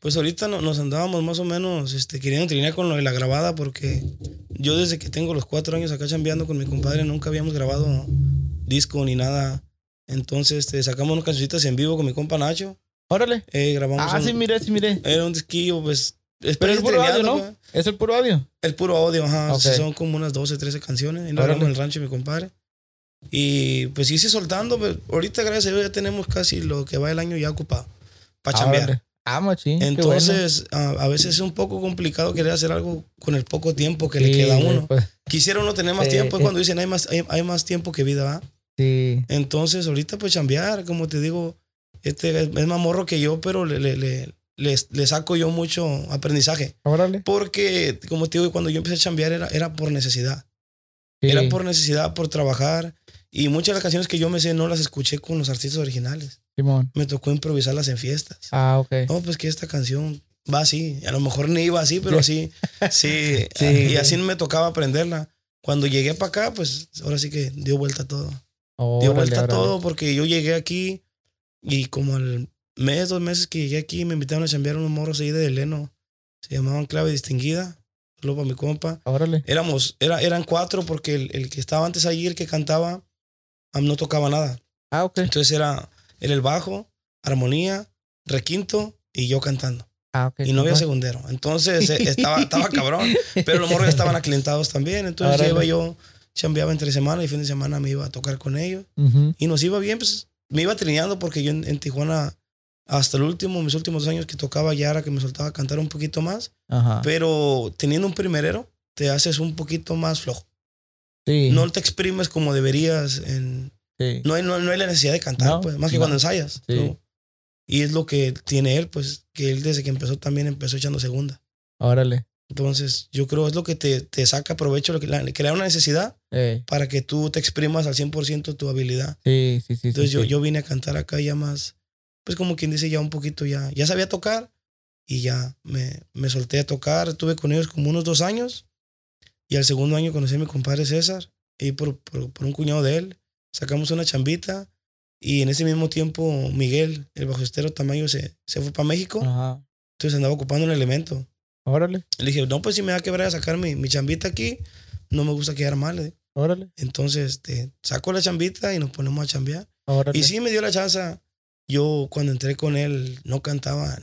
Pues ahorita no- nos andábamos más o menos este, queriendo trinear con lo de la grabada porque yo desde que tengo los cuatro años acá chambeando con mi compadre nunca habíamos grabado disco ni nada. Entonces este, sacamos unas cancioncitas en vivo con mi compa Nacho. Órale. Eh, grabamos Ah, un, sí, miré, sí, miré. era un disquillo, pues... Pero es espérense puro audio, ¿no? pues. Es el puro audio. El puro audio, ajá. Son como unas 12, 13 canciones. Y lo Órale. grabamos en el rancho de mi compadre. Y pues hice soltando. pero ahorita, gracias a Dios, ya tenemos casi lo que va el año ya ocupado para chambear. Ah, machín. qué bueno. Entonces, a, a veces es un poco complicado querer hacer algo con el poco tiempo que le Sí, queda a uno. pues, Quisiera uno tener más Sí. tiempo, es cuando dicen hay más, hay, hay más tiempo que vida, ¿va? sí. Entonces, ahorita pues chambear, como te digo, este es más morro que yo, pero le, le, le, le, le saco yo mucho aprendizaje. Órale. Porque, como te digo, cuando yo empecé a chambear era, era por necesidad. Sí. Era por necesidad, por trabajar. Y muchas de las canciones que yo me sé no las escuché con los artistas originales. Simón. Me tocó improvisarlas en fiestas. Ah, ok. No, pues que esta canción va así. A lo mejor ni iba así, pero sí. Sí. Sí. Y así me tocaba aprenderla. Cuando llegué para acá, pues ahora sí que dio vuelta todo. dio vuelta órale. todo porque yo llegué aquí y como al mes, dos meses que llegué aquí, me invitaron a chambear unos morros ahí de Leno. Se llamaban Clave Distinguida. Solo para mi compa. Órale. Éramos, era, eran cuatro porque el, el que estaba antes allí, el que cantaba, no tocaba nada. Ah, ok. Entonces era, el bajo, armonía, requinto y yo cantando. Ah, ok. Y no había segundero. Entonces eh, estaba, estaba cabrón. Pero los morros estaban aclientados también. Entonces iba yo, chambeaba entre semana y fin de semana me iba a tocar con ellos. Y nos iba bien, pues me iba trineando porque yo en, en Tijuana, hasta el último, mis últimos años que tocaba ya era que me soltaba a cantar un poquito más. Pero teniendo un primerero, te haces un poquito más flojo. Sí. No te exprimes como deberías. En, sí. no, hay, no, no hay la necesidad de cantar, No, pues, más que cuando ensayas. Y es lo que tiene él, pues, que él desde que empezó también empezó echando segunda. Órale. Entonces, yo creo es lo que te, te saca provecho, lo que la- crear una necesidad Eh, para que tú te exprimas al 100% tu habilidad. sí, sí, sí. Entonces, sí, yo, sí. yo vine a cantar acá ya más, pues como quien dice, ya un poquito ya, ya sabía tocar y ya me, me solté a tocar. Estuve con ellos como unos dos años y al segundo año conocí a mi compadre César y por, por, por un cuñado de él. Sacamos una chambita y en ese mismo tiempo Miguel, el bajostero Tamayo, se, se fue para México. Ajá. Entonces andaba ocupando un elemento. Órale. Le dije, no, pues si me da que a sacar mi, mi chambita aquí, no me gusta quedar mal. dije. Órale. Entonces, este, saco la chambita y nos ponemos a chambear. Órale. Y sí me dio la chance. Yo cuando entré con él no cantaba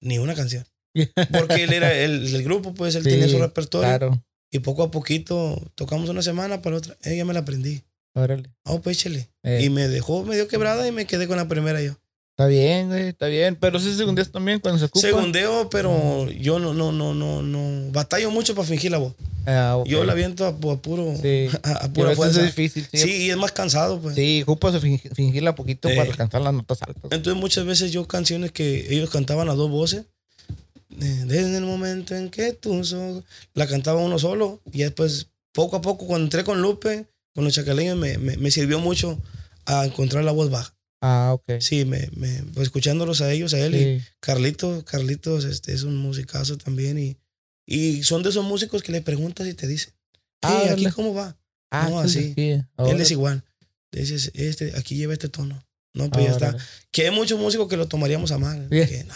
ni una canción. Porque él era el, el grupo, pues él Sí, tenía su repertorio. Claro. Y poco a poquito tocamos una semana para otra. Eh, ya me la aprendí. Órale. Oh, pues échale. Eh, Y me dejó medio quebrada y me quedé con la primera yo. Está bien, güey. Está bien. Pero sí segundeas también cuando se ocupa. Segundeo, pero yo no, no, no, no, no. Batallo mucho para fingir la voz. Ah, ok. Yo la viento a, a puro. Sí. A, a pura fuerza. es difícil. Sí. Sí, y es más cansado, pues. Sí, ocupas fingirla poquito Sí. para alcanzar las notas altas. Entonces muchas veces yo canciones que ellos cantaban a dos voces, eh, desde el momento en que tú la cantaba uno solo y después poco a poco cuando entré con Lupe, con los chacaleños, me, me, me sirvió mucho a encontrar la voz baja. Ah, ok. Sí, me, me, pues, escuchándolos a ellos, a él y. Carlitos, Carlitos este, es un musicazo también y, y son de esos músicos que le preguntas y te dicen, Ah, "Hey, aquí cómo va. Ah, No, sí, así. sí. Él es igual. Dices, este, aquí lleva este tono. No, pues ya está. Órale. Que hay muchos músicos que lo tomaríamos a mal. Sí. Que, no,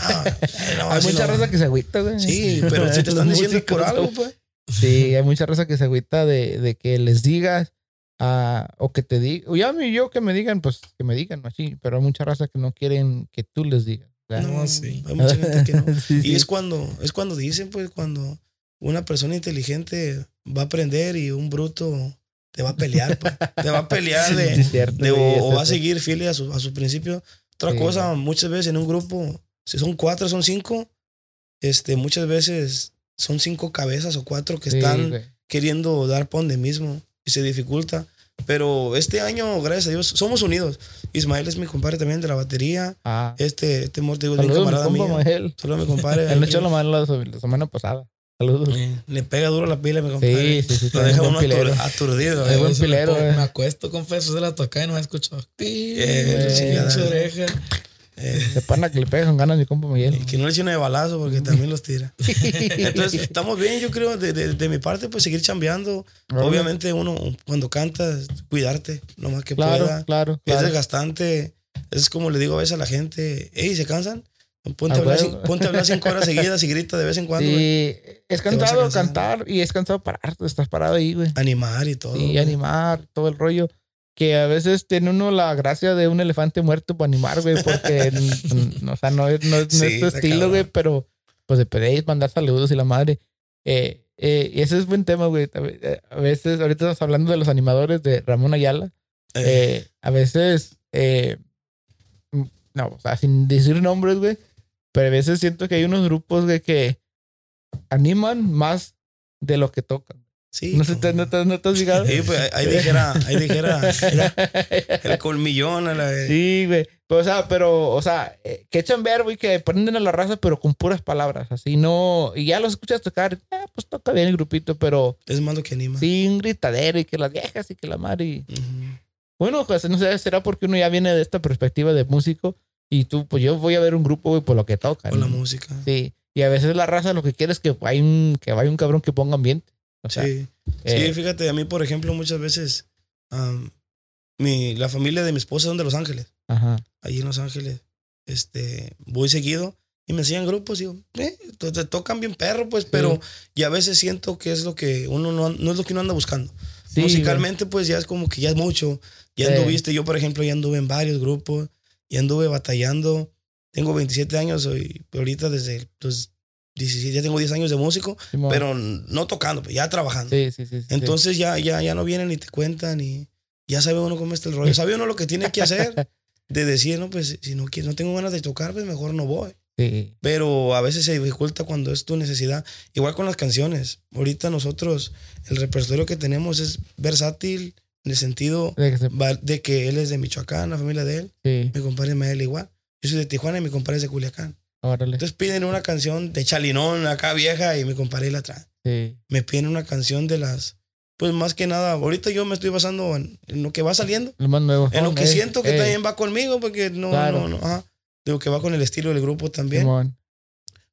no, Hay mucha no. raza que se agüita, güey. Sí, pero si te están diciendo es por algo, pues. Sí, hay mucha raza que se agüita de, de que les digas ah, o que te digan. O ya mí yo que me digan, pues que me digan así. Pero hay mucha raza que no quieren que tú les digas. o sea, No, sí. Hay mucha gente que no. Sí, Y sí. es cuando, es cuando dicen, pues, cuando una persona inteligente va a aprender y un bruto te va a pelear, pues. Te va a pelear de, Sí, es cierto, de- o, o es va a seguir fiel a su, a su principio. Otra Sí. cosa, muchas veces en un grupo, si son cuatro, son cinco, este, muchas veces son cinco cabezas o cuatro que están güey. queriendo dar pon de mismo y se dificulta. Pero este año, gracias a Dios, somos unidos. Ismael es mi compadre también de la batería. Ah, Este, este morte es bien saludos, mi camarada compa. Mael. Solo mi compadre. Él le echó la mano la semana pasada. Saludos. Eh, le pega duro la pila, mi compadre. Sí, sí, sí. Lo es deja uno pilero. atur- aturdido. Es eh. buen me pilero, pongo- eh. Me acuesto, confeso, de la toca y no me escucho. Eh, Pinche la- oreja. Eh, De pana que le pega con ganas mi compa Miguel. y que no le eche una de balazo porque también los tira. Entonces, estamos bien, yo creo, de, de- de mi parte, pues seguir chambeando. Órale. Obviamente, uno cuando canta, cuidarte lo más que Claro, pueda. claro, Es claro. desgastante. Es como le digo a veces a la gente, hey, ¿se cansan? Ponte, Ah, a hablar, ponte a hablar cinco horas seguidas y grita de vez en cuando. Sí, es cansado cantar y es cansado parar. Estás parado ahí, güey. Animar y todo. Y güey. animar, todo el rollo. Que a veces tiene uno la gracia de un elefante muerto para animar, güey, porque, o sea, no es, no, es- no Sí, es tu está estilo, güey, pero pues de pedéis mandar saludos y la madre. Eh, eh, y ese es buen tema, güey. A eh, A veces, ahorita estamos hablando de los animadores de Ramón Ayala. Eh, Eh, a veces, eh, no, o sea, sin decir nombres, güey, pero a veces siento que hay unos grupos, güey, que animan más de lo que tocan. sí. No sé, cabrón. ¿no te, no te has fijado? Sí, pues ahí- dijera, ahí dijera el colmillón a la vez. Sí, güey. Pero, o sea, pero, o sea, eh, que echan ver, güey, que prenden a la raza, pero con puras palabras, así no. Y ya los escuchas tocar, pues toca bien el grupito, pero Es más lo que anima. sí, un gritadero y que las viejas y que la madre. y-. Bueno, pues no sé, será porque uno ya viene de esta perspectiva de músico y tú, pues yo voy a ver un grupo, güey, por lo que tocan. Con la ¿no? música. Sí. Y a veces la raza lo que quiere es que vaya un, que vaya un cabrón que ponga ambiente. O sea, sí. eh, sí, fíjate, a mí, por ejemplo, muchas veces am, mi, la familia de mi esposa son de Los Ángeles. Ajá. Allí en Los Ángeles. Este, voy seguido y me enseñan grupos y digo, eh, te tocan bien perro, pues, pero y a veces siento que es lo que uno no, no es lo que uno anda buscando. Sí, Musicalmente, pues ya es como que ya es mucho. Ya Sí. anduviste, yo por ejemplo, ya anduve en varios grupos, ya anduve batallando. Tengo 27 años y ahorita desde los 17, ya tengo 10 años de músico, pero no tocando, pues, ya trabajando. Sí, sí, sí. sí, sí. Entonces ya, ya, ya no vienen ni te cuentan y ya sabe uno cómo está el rollo. Sabe uno lo que tiene que hacer de decir, no, pues si no, no tengo ganas de tocar, pues mejor no voy. Sí. Pero a veces se dificulta cuando es tu necesidad. Igual con las canciones. Ahorita nosotros, el repertorio que tenemos es versátil en el sentido De que se- va- de que él es de Michoacán, la familia de él. sí. Mi compadre Mael igual. Yo soy de Tijuana y mi compadre es de Culiacán. Órale. Entonces piden una canción de Chalinón acá vieja y mi compadre la trae. Sí. Me piden una canción de las... Pues más que nada, ahorita yo me estoy basando en, en lo que va saliendo. Lo más nuevo. En lo que Eh, siento que eh, también va conmigo, porque no, Claro. no, no, ajá. Digo que va con el estilo del grupo también. Simón.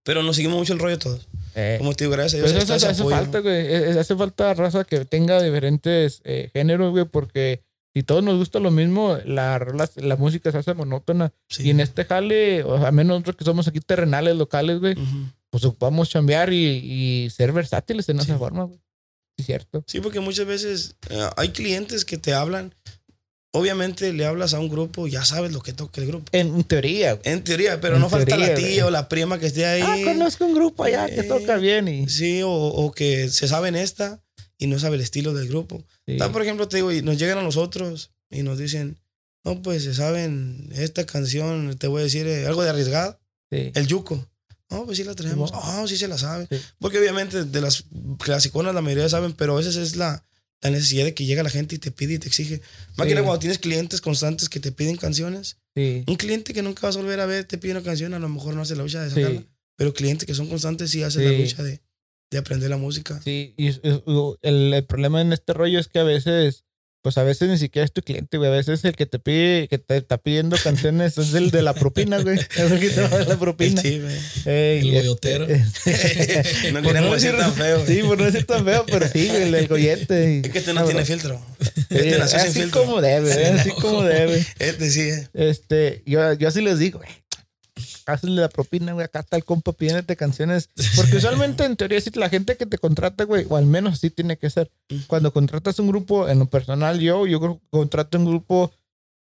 Pero nos seguimos mucho el rollo todos. Eh, Como te digo, gracias a Pues Dios. eso, está ese hace falta, güey. Eh, eh, Hace falta raza que tenga diferentes eh, géneros, güey, porque si todos nos gusta lo mismo, la, rola- la música se hace monótona. Sí. Y en este jale, o al menos nosotros que somos aquí terrenales, locales, güey, Ujú. pues ocupamos chambear y, y ser versátiles en Sí. esa forma, güey. Sí, cierto. Sí, porque muchas veces eh, hay clientes que te hablan. Obviamente le hablas a un grupo, ya sabes lo que toca el grupo. En teoría. En teoría, pero En no falta la teoría, tía o la prima que esté ahí. Ah, conozco un grupo allá que Eh, toca bien y... Sí, o, o que se sabe en esta y no sabe el estilo del grupo. Sí. Por ejemplo, te digo, y nos llegan a nosotros y nos dicen, no, pues se saben esta canción, te voy a decir eh, algo de arriesgado, Sí. el yuco. No, pues sí la traemos. Simón. Ah, sí se la sabe. Sí. Porque obviamente de las clasiconas la mayoría saben, pero a veces es la, la necesidad de que llega la gente y te pide y te exige. Más que Sí. nada cuando tienes clientes constantes que te piden canciones. Sí. Un cliente que nunca vas a volver a ver te pide una canción, a lo mejor no hace la lucha de sacarla. Sí. Pero clientes que son constantes sí hacen la lucha de, de aprender la música. Sí, y el, el problema en este rollo es que a veces, pues a veces ni siquiera es tu cliente, güey. A veces el que te pide, que te está pidiendo canciones es el de la propina, güey. Es el que te va a dar la propina. Sí, güey. Ey, El goyotero. eh, no queremos no decir tan feo. Sí, por no decir tan feo, pero sí, güey, el del gollete. y- Es que este no tiene filtro. Sí, Este nació sin así filtro. como debe, Sí, eh, así no. como debe. Este sí, eh. Este, yo, yo así les digo, güey. Hazle la propina, güey. Acá está el compa pidiéndote canciones. Porque usualmente, en teoría, si la gente que te contrata, güey, o al menos así tiene que ser. Cuando contratas un grupo, en lo personal, yo, yo contrato un grupo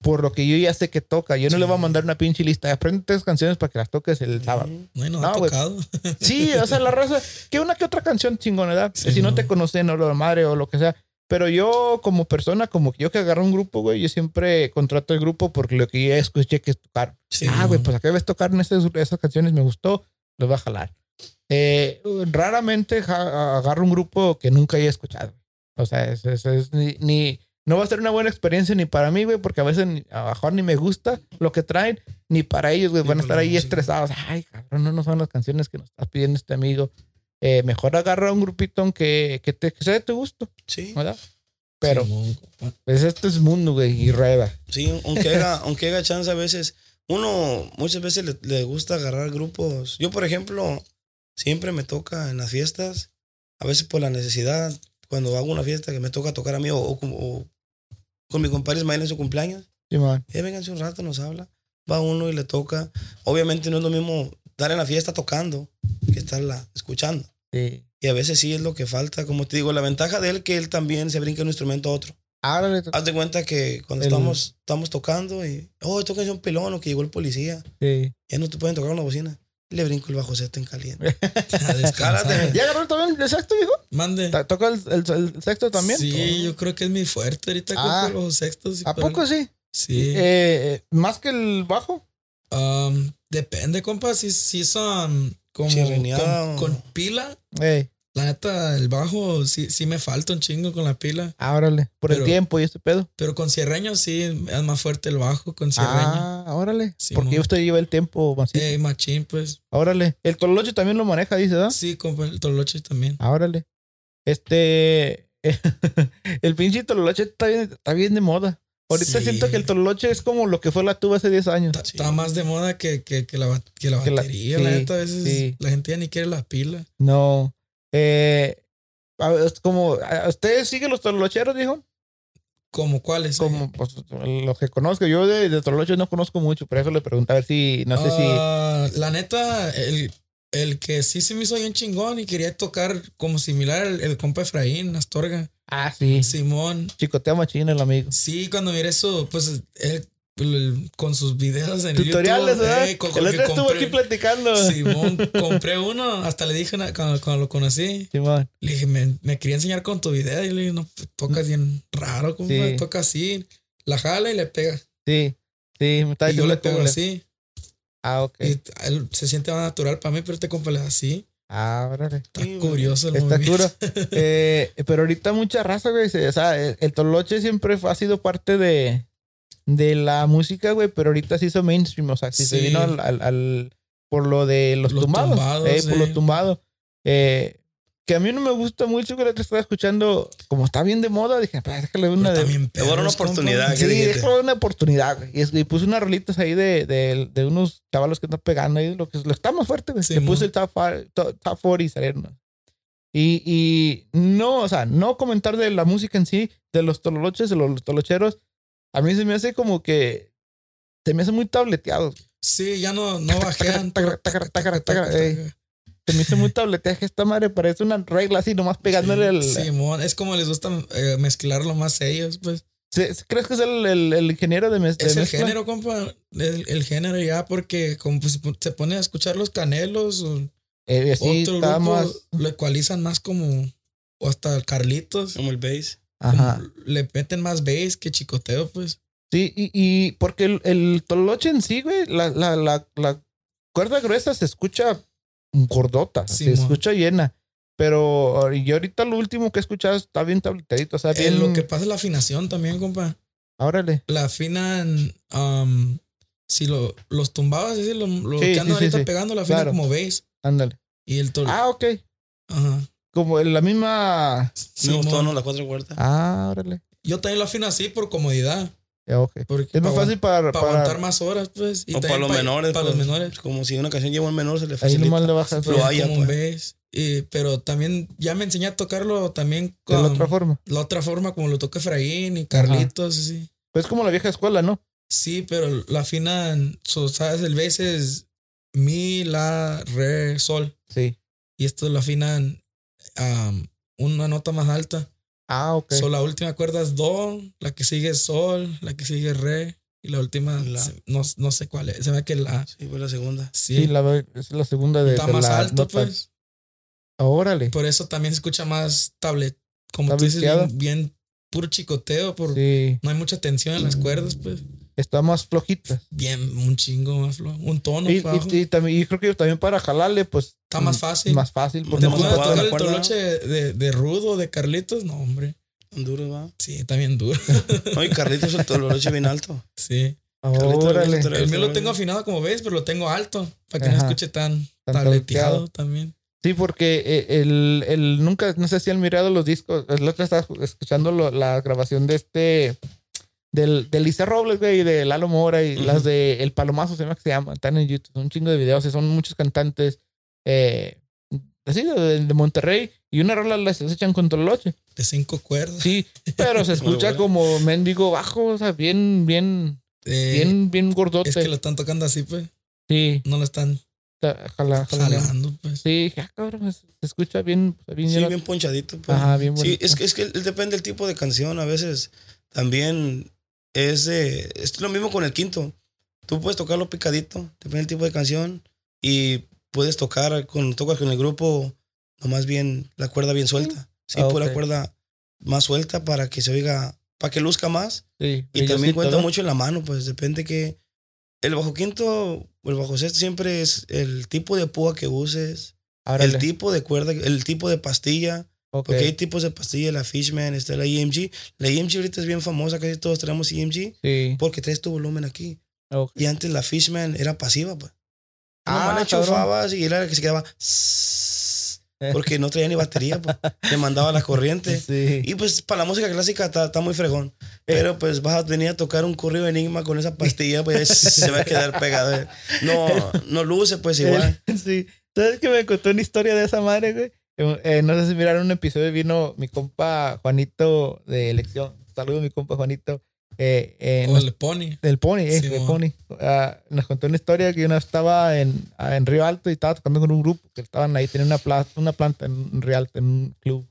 por lo que yo ya sé que toca. Yo no Sí. le voy a mandar una pinche lista. Aprende tres canciones para que las toques el sábado. No, y no, ha tocado. Sí, o sea, la raza, que una que otra canción chingonedad. Sí, si no no. te conocen o lo madre o lo que sea. Pero yo, como persona, como que yo que agarro un grupo, güey, yo siempre contrato el grupo porque lo que yo escuché que es tocar. Sí, ah, güey, pues acá ves tocar en esas, esas canciones, me gustó, los voy a jalar. Eh, raramente ja- agarro un grupo que nunca haya escuchado. O sea, es, es- es ni, ni- no va a ser una buena experiencia ni para mí, güey, porque a veces ni- a mejor ni me gusta lo que traen, ni para ellos, güey, van a por estar ahí estresados. Ay, cabrón, no, no son las canciones que nos está pidiendo este amigo. Eh, mejor agarra un grupito aunque que, te, que sea de tu gusto, Sí, ¿verdad? Pero compa. pues este es mundo, güey, y rueda. sí, aunque haga, aunque haga chance a veces, uno muchas veces le, le gusta agarrar grupos. Yo, por ejemplo, siempre me toca en las fiestas, a veces por la necesidad, cuando hago una fiesta que me toca tocar a mí o, o como- o con mi compadre Ismael en su cumpleaños, Simón. eh, vénganse un rato, nos habla. va uno y le toca. Obviamente no es lo mismo estar en la fiesta tocando que estarla escuchando. Sí. Y a veces sí es lo que falta. Como te digo, la ventaja de él es que él también se brinca de un instrumento a otro. Ahora Haz de cuenta que cuando El- estamos, estamos tocando y, oh, esta canción pelón o que llegó el policía, Sí. ya no te pueden tocar una bocina. Le brinco el bajo sexto en caliente. Descansar. ¿Ya agarró también el sexto, hijo? Mande. ¿Toca el, el- el sexto también? Sí, yo creo que es mi fuerte ahorita Ah. con los sextos. y ¿A poco sí? Sí. Eh, eh, ¿Más que el bajo? Um, depende, compa. Si, si son como con, con pila, Ey, la neta, el bajo sí, sí me falta un chingo con la pila. ah, órale. Por el tiempo y este pedo. Pero con cierreño sí es más fuerte el bajo con cierreño. Ah, órale. Sí, Porque usted lleva el tiempo más. Eh, machín, pues. Órale. El tololoche también lo maneja, dice, ¿verdad? Sí, compa, el toloche también. Ah, órale. Este. el pinche tololoche está bien, está bien de moda. Ahorita Sí. siento que el tololoche es como lo que fue la tuba hace 10 años. Está, está más de moda que, que, que la, que la Que la- batería. sí, la neta, a veces sí. la gente ya ni quiere la pila. No. Eh, es como. ¿a- ¿Usted sigue los tololocheros, dijo? ¿Como cuáles? Como pues, los que conozco. Yo de, de tololoche no conozco mucho, por eso le pregunto a ver si. No sé si. Ah, La neta, el, el que sí se me hizo bien chingón y quería tocar como similar el, el compa Efraín, Astorga. Ah, sí. Simón. Chicotea machín el amigo. Sí, cuando miré eso, pues él con sus videos en Tutoriales, YouTube. ¿verdad? eh, con- el otro estuvo compré- aquí platicando. Simón, compré uno, hasta le dije una- cuando, cuando lo conocí, Simón. le dije, me, me quería enseñar con tu video. Y le dije, no, pues, tocas bien raro, compa, Sí. toca así, la jala y le pega. Sí. Sí, me está y yo diciendo le pego así. Ah, ok. Y se siente más natural para mí, pero este compa le da así. Ah, órale. Está Sí, curioso el Está movimiento. cura. Eh, pero ahorita mucha raza, güey. O sea, el, el toloche siempre ha sido parte de, de la música, güey. Pero ahorita se hizo mainstream. O sea, si se Sí. vino al, al- al- por lo de los, Los tumbados. tumbados, eh, por sí. los tumbados. Eh, que a mí no me gusta mucho que la otra estaba escuchando. Como está bien de moda, dije, pues déjale una de. Te una oportunidad. ¿qué Sí, déjale una oportunidad, güey. Y, es- y puse unas rolitas ahí de, de, de unos chavalos que están pegando ahí. Lo que lo está más fuerte, güey. Sí, Le puse el top, five- top, top 40 y salieron. Y, y no, o sea, no comentar de la música en sí, de los tololoches, de los tolocheros. A mí se me hace como que se me hace muy tableteado. Sí, ya no, no bajean. Se me hizo muy tableteado. que Esta madre parece una regla así, nomás pegándole el. Simón, es como les gusta eh, mezclarlo más ellos, pues. ¿Se- ¿Crees que es el, el- el ingeniero de, mez- de Es el mezcla? género, compa. El, el género ya, porque como pues, se pone a escuchar los canelos o Eh, sí, otro está grupo, más. lo ecualizan más como. O hasta Carlitos. Como el bass. Ajá. le meten más bass que chicoteo, pues. Sí, y, y porque el, el toloche en sí, güey, la, la, la, la cuerda gruesa se escucha gordota, Sí, se escucha llena. Pero yo ahorita lo último que he escuchado está bien tabletadito, o sea, Eh, bien. lo que pasa es la afinación también, compa. Órale. La afinan. um, si lo, los tumbabas, así, lo, lo Sí, que andan sí, sí, ahorita sí. pegando, la afinan Claro. como bass. Ándale. Y el tol. Ah, ok. Ajá. Como en la misma. Mismos Simón. tonos, las cuatro cuartas. Ah, órale. Yo también lo afino así por comodidad. Ya, ok. Porque Es más fácil para. para para aguantar más horas, pues. y o para los menores. Para pues, los menores. Como si una canción lleva un menor, se le ahí facilita. nomás le bajas Pero de vaya, como pues. Y- pero también ya me enseñé a tocarlo también la con otra forma. la otra forma, como lo toca Efraín y Carlitos, así. Pues como la vieja escuela, ¿no? Sí, pero la afinan, so, ¿sabes? El bass es mi, la, re, sol. Sí. Y esto lo afinan um, una nota más alta. Ah, ok. So, la última cuerda es do, la que sigue es sol, la que sigue es re. Y la última, La. se- no, no sé cuál es. Se ve que la. Sí, fue la segunda. Sí, Sí, la, es la segunda de. está de más la alto, nota. pues. Órale. Por eso también se escucha más tablet. Como tú dices, bien, bien puro chicoteo. Por, Sí. No hay mucha tensión en las cuerdas, pues. Está más flojita. Bien, un chingo más flojo. Un tono Y, y, y también, y creo que también para jalarle, pues. Está más fácil. Más fácil. Te Porque ¿Te más no tocar el toloche de, de Rudo, de Carlitos? No, hombre. Honduras, va. Sí, está bien duro. No, y Carlitos el tololoche bien alto. sí. Carlitos Órale. El mío lo tengo afinado como ves, pero lo tengo alto. Para que Ajá. no escuche tan, Tan tableteado también. Sí, porque eh, el, el nunca, no sé si han mirado los discos. El otro estaba escuchando lo- la grabación de este. Del, de Lisa Robles, güey, y de Lalo Mora y las de El Palomazo, se llama que se llama. Están en YouTube. Son un chingo de videos y son muchos cantantes. Eh, así, de, de Monterrey. Y una rola las echan con Tololoche. De cinco cuerdas. Sí, pero se escucha bueno. como mendigo bajo, o sea, bien, bien. Eh, bien, bien gordote. es que lo están tocando así, pues. Sí, No lo están jala- jala- jalando, pues. Sí, dije, ah, cabrón, pues, se escucha bien, bien, Sí, bien ponchadito. Pues. Ajá, bien Sí, es que, es que depende del tipo de canción. A veces también es. Es lo mismo con el quinto. Tú puedes tocarlo picadito, depende del tipo de canción. Y puedes tocar, con, tocas con el grupo, nomás bien, la cuerda bien suelta. Sí, Ah, ok. cuerda más suelta para que se oiga, para que luzca más. Sí, Y también cuenta ¿no? mucho en la mano, pues depende que. El bajo quinto o el bajo sexto siempre es el tipo de púa que uses, Árale, el tipo de cuerda, el tipo de pastilla. Ok. Porque hay tipos de pastillas, la Fishman, está la EMG. La EMG ahorita es bien famosa, casi todos tenemos EMG, Sí, porque traes tu volumen aquí. Y antes la Fishman era pasiva, pues. Ah, la cabrón. enchufabas y era la que se quedaba... Porque no traía ni batería, pues. Le mandaba la corriente. Sí. Y pues para la música clásica está, está muy fregón. Pero pues vas a venir a tocar un corrido enigma con esa pastilla, pues se va a quedar pegado. eh. No, no luce, pues igual. Sí. ¿Sabes que me contó una historia de esa madre, güey? Eh, no sé si miraron un episodio, vino mi compa Juanito de elección. Saludos, mi compa Juanito. Eh, eh, O nos- el pony. del Pony, eh, Sí, del mo. Pony. Ah, nos contó una historia que una estaba en, ah, en Río Alto y estaba tocando con un grupo que estaban ahí, tenía una, pla- una planta en Río Alto, en un club.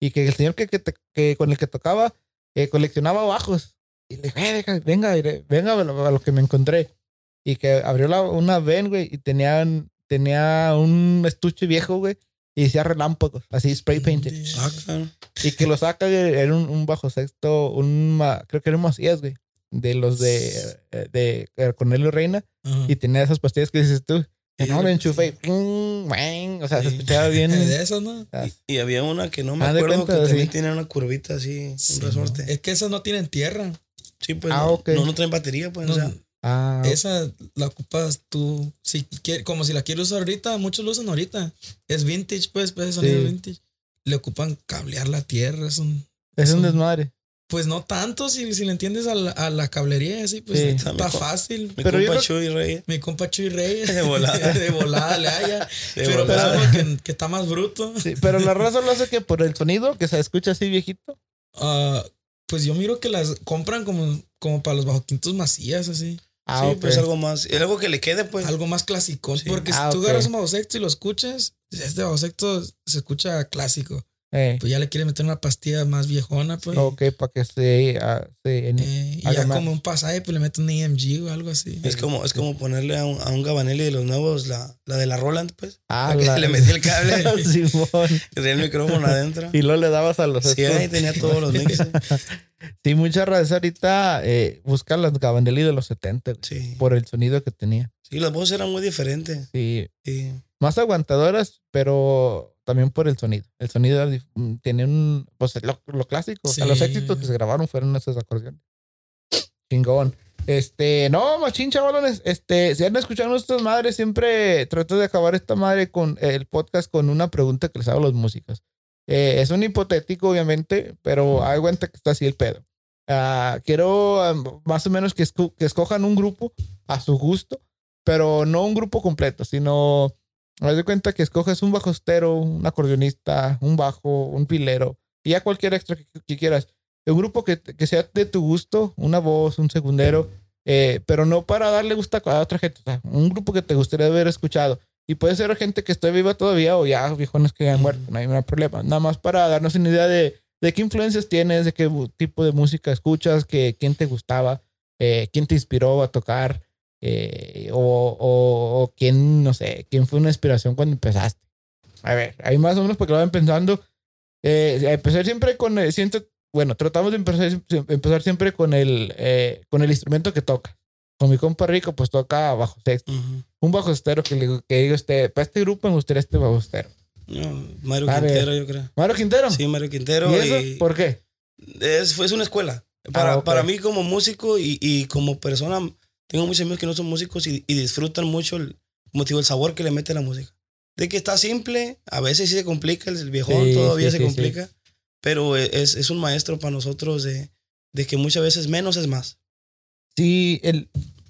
Y que el señor que, que, que con el que tocaba eh, coleccionaba bajos. Y le dije, "Eh, deja- venga, mire, venga a lo, a lo que me encontré. Y que abrió la- una ven, güey, y tenían, tenía un estuche viejo, güey, y decía relámpagos, así spray painted. Ah, claro. Y que lo saca, era un, un bajo sexto, un, ma- creo que era un Macías, güey, de los de, eh, de, eh, Cornelio Reina, Ajá. y tenía esas pastillas que dices tú, que no, lo enchufe y bang, o sea, se escuchaba bien. De eso, ¿no? Y, y había una que no me de acuerdo cuenta, que también sí. tiene una curvita así, Sí, un resorte. ¿no? Es que esas no tienen tierra. Sí, pues Ah, no, ok. no, no traen batería, pues. No, o sea, Ah, Esa la ocupas tú. Si quiere, como si la quieres usar ahorita, muchos lo usan ahorita. Es vintage, pues, pues es Sí. vintage. Le ocupan cablear la tierra. Es un, es un desmadre. pues no tanto, si, si le entiendes a la, a la cablería, así, pues Sí. está fácil. mi Pero compa Chuy Reyes. Mi compa Chuy Reyes. De volada. de volada le haya. De pero pues volada. que, que está más bruto. Sí, pero la raza lo hace que por el sonido, que se escucha así viejito. Ah, pues yo miro que las compran como, como para los bajoquintos macías, así. Ah, sí, ok. pues algo más. Es algo que le quede, pues. Algo más clásico. Sí. Porque Ah, si tú ok. agarras un bajo sexto y lo escuchas, este bajo sexto se escucha clásico. Eh, Pues ya le quieres meter una pastilla más viejona, pues. ok, para que se, ah, se- Eh, y ya más. como un pasaje, pues le metes un EMG o algo así. Es como, es como ponerle a un, a un Gabanelli de los nuevos la, la de la Roland, pues. Ah, La que le metí el cable. Simón. que tenía el micrófono adentro. Y luego le dabas a los Sí, estos. ahí tenía todos los mixes. Sí, mucha raza ahorita eh, busca las Gabanelli de los 70 güey, Sí. por el sonido que tenía. Sí, las voces eran muy diferentes. Sí, Sí. más aguantadoras, pero también por el sonido. El sonido mm, tiene un, pues lo, lo clásico. O sea, los Sí. éxitos que se grabaron fueron esos acordeones. Chingón. Este, no, machín, chavalones. Este, si han escuchado nuestras madres, siempre trato de acabar esta madre con el podcast con una pregunta que les hago a los músicos. Eh, es un hipotético, obviamente, pero hay cuenta que está así el pedo. Ah, quiero ah, más o menos que, esco- que escojan un grupo a su gusto, pero no un grupo completo, sino haz de cuenta que escoges un bajostero, un acordeonista, un bajo, un pilero y ya cualquier extra que, quieras. Un grupo que, que sea de tu gusto, una voz, un segundero, eh, pero no para darle gusto a otra gente. Un grupo que te gustaría haber escuchado. Y puede ser gente que esté viva todavía o ya viejones que han muerto, no hay ningún problema. Nada más para darnos una idea de, de qué influencias tienes, de qué tipo de música escuchas, que, quién te gustaba, eh, quién te inspiró a tocar, eh, o, o, o quién, no sé, quién fue una inspiración cuando empezaste. A ver, ahí más o menos porque lo van pensando. Eh, empezar siempre con, el, siento, bueno, tratamos de empezar, empezar siempre con el, eh, con el instrumento que toca. Con mi compa Rico, pues toca bajo sexto. Ujú. Un bajostero que, le, digo- que diga este, para este grupo me gustaría este bajostero. No, Mario ver. Quintero, yo creo. Mario Quintero. Sí, Mario Quintero. ¿Y Y eso? ¿Por qué? es, fue- es una escuela. Para, Ah, ok. para mí como músico y, y como persona, tengo muchos amigos que no son músicos y, y disfrutan mucho el, digo, el sabor que le mete la música. De que está simple, a veces sí se complica, el, el viejón Sí, todavía sí, se sí, complica, pero es, es un maestro para nosotros de, de que muchas veces menos es más. Sí, el,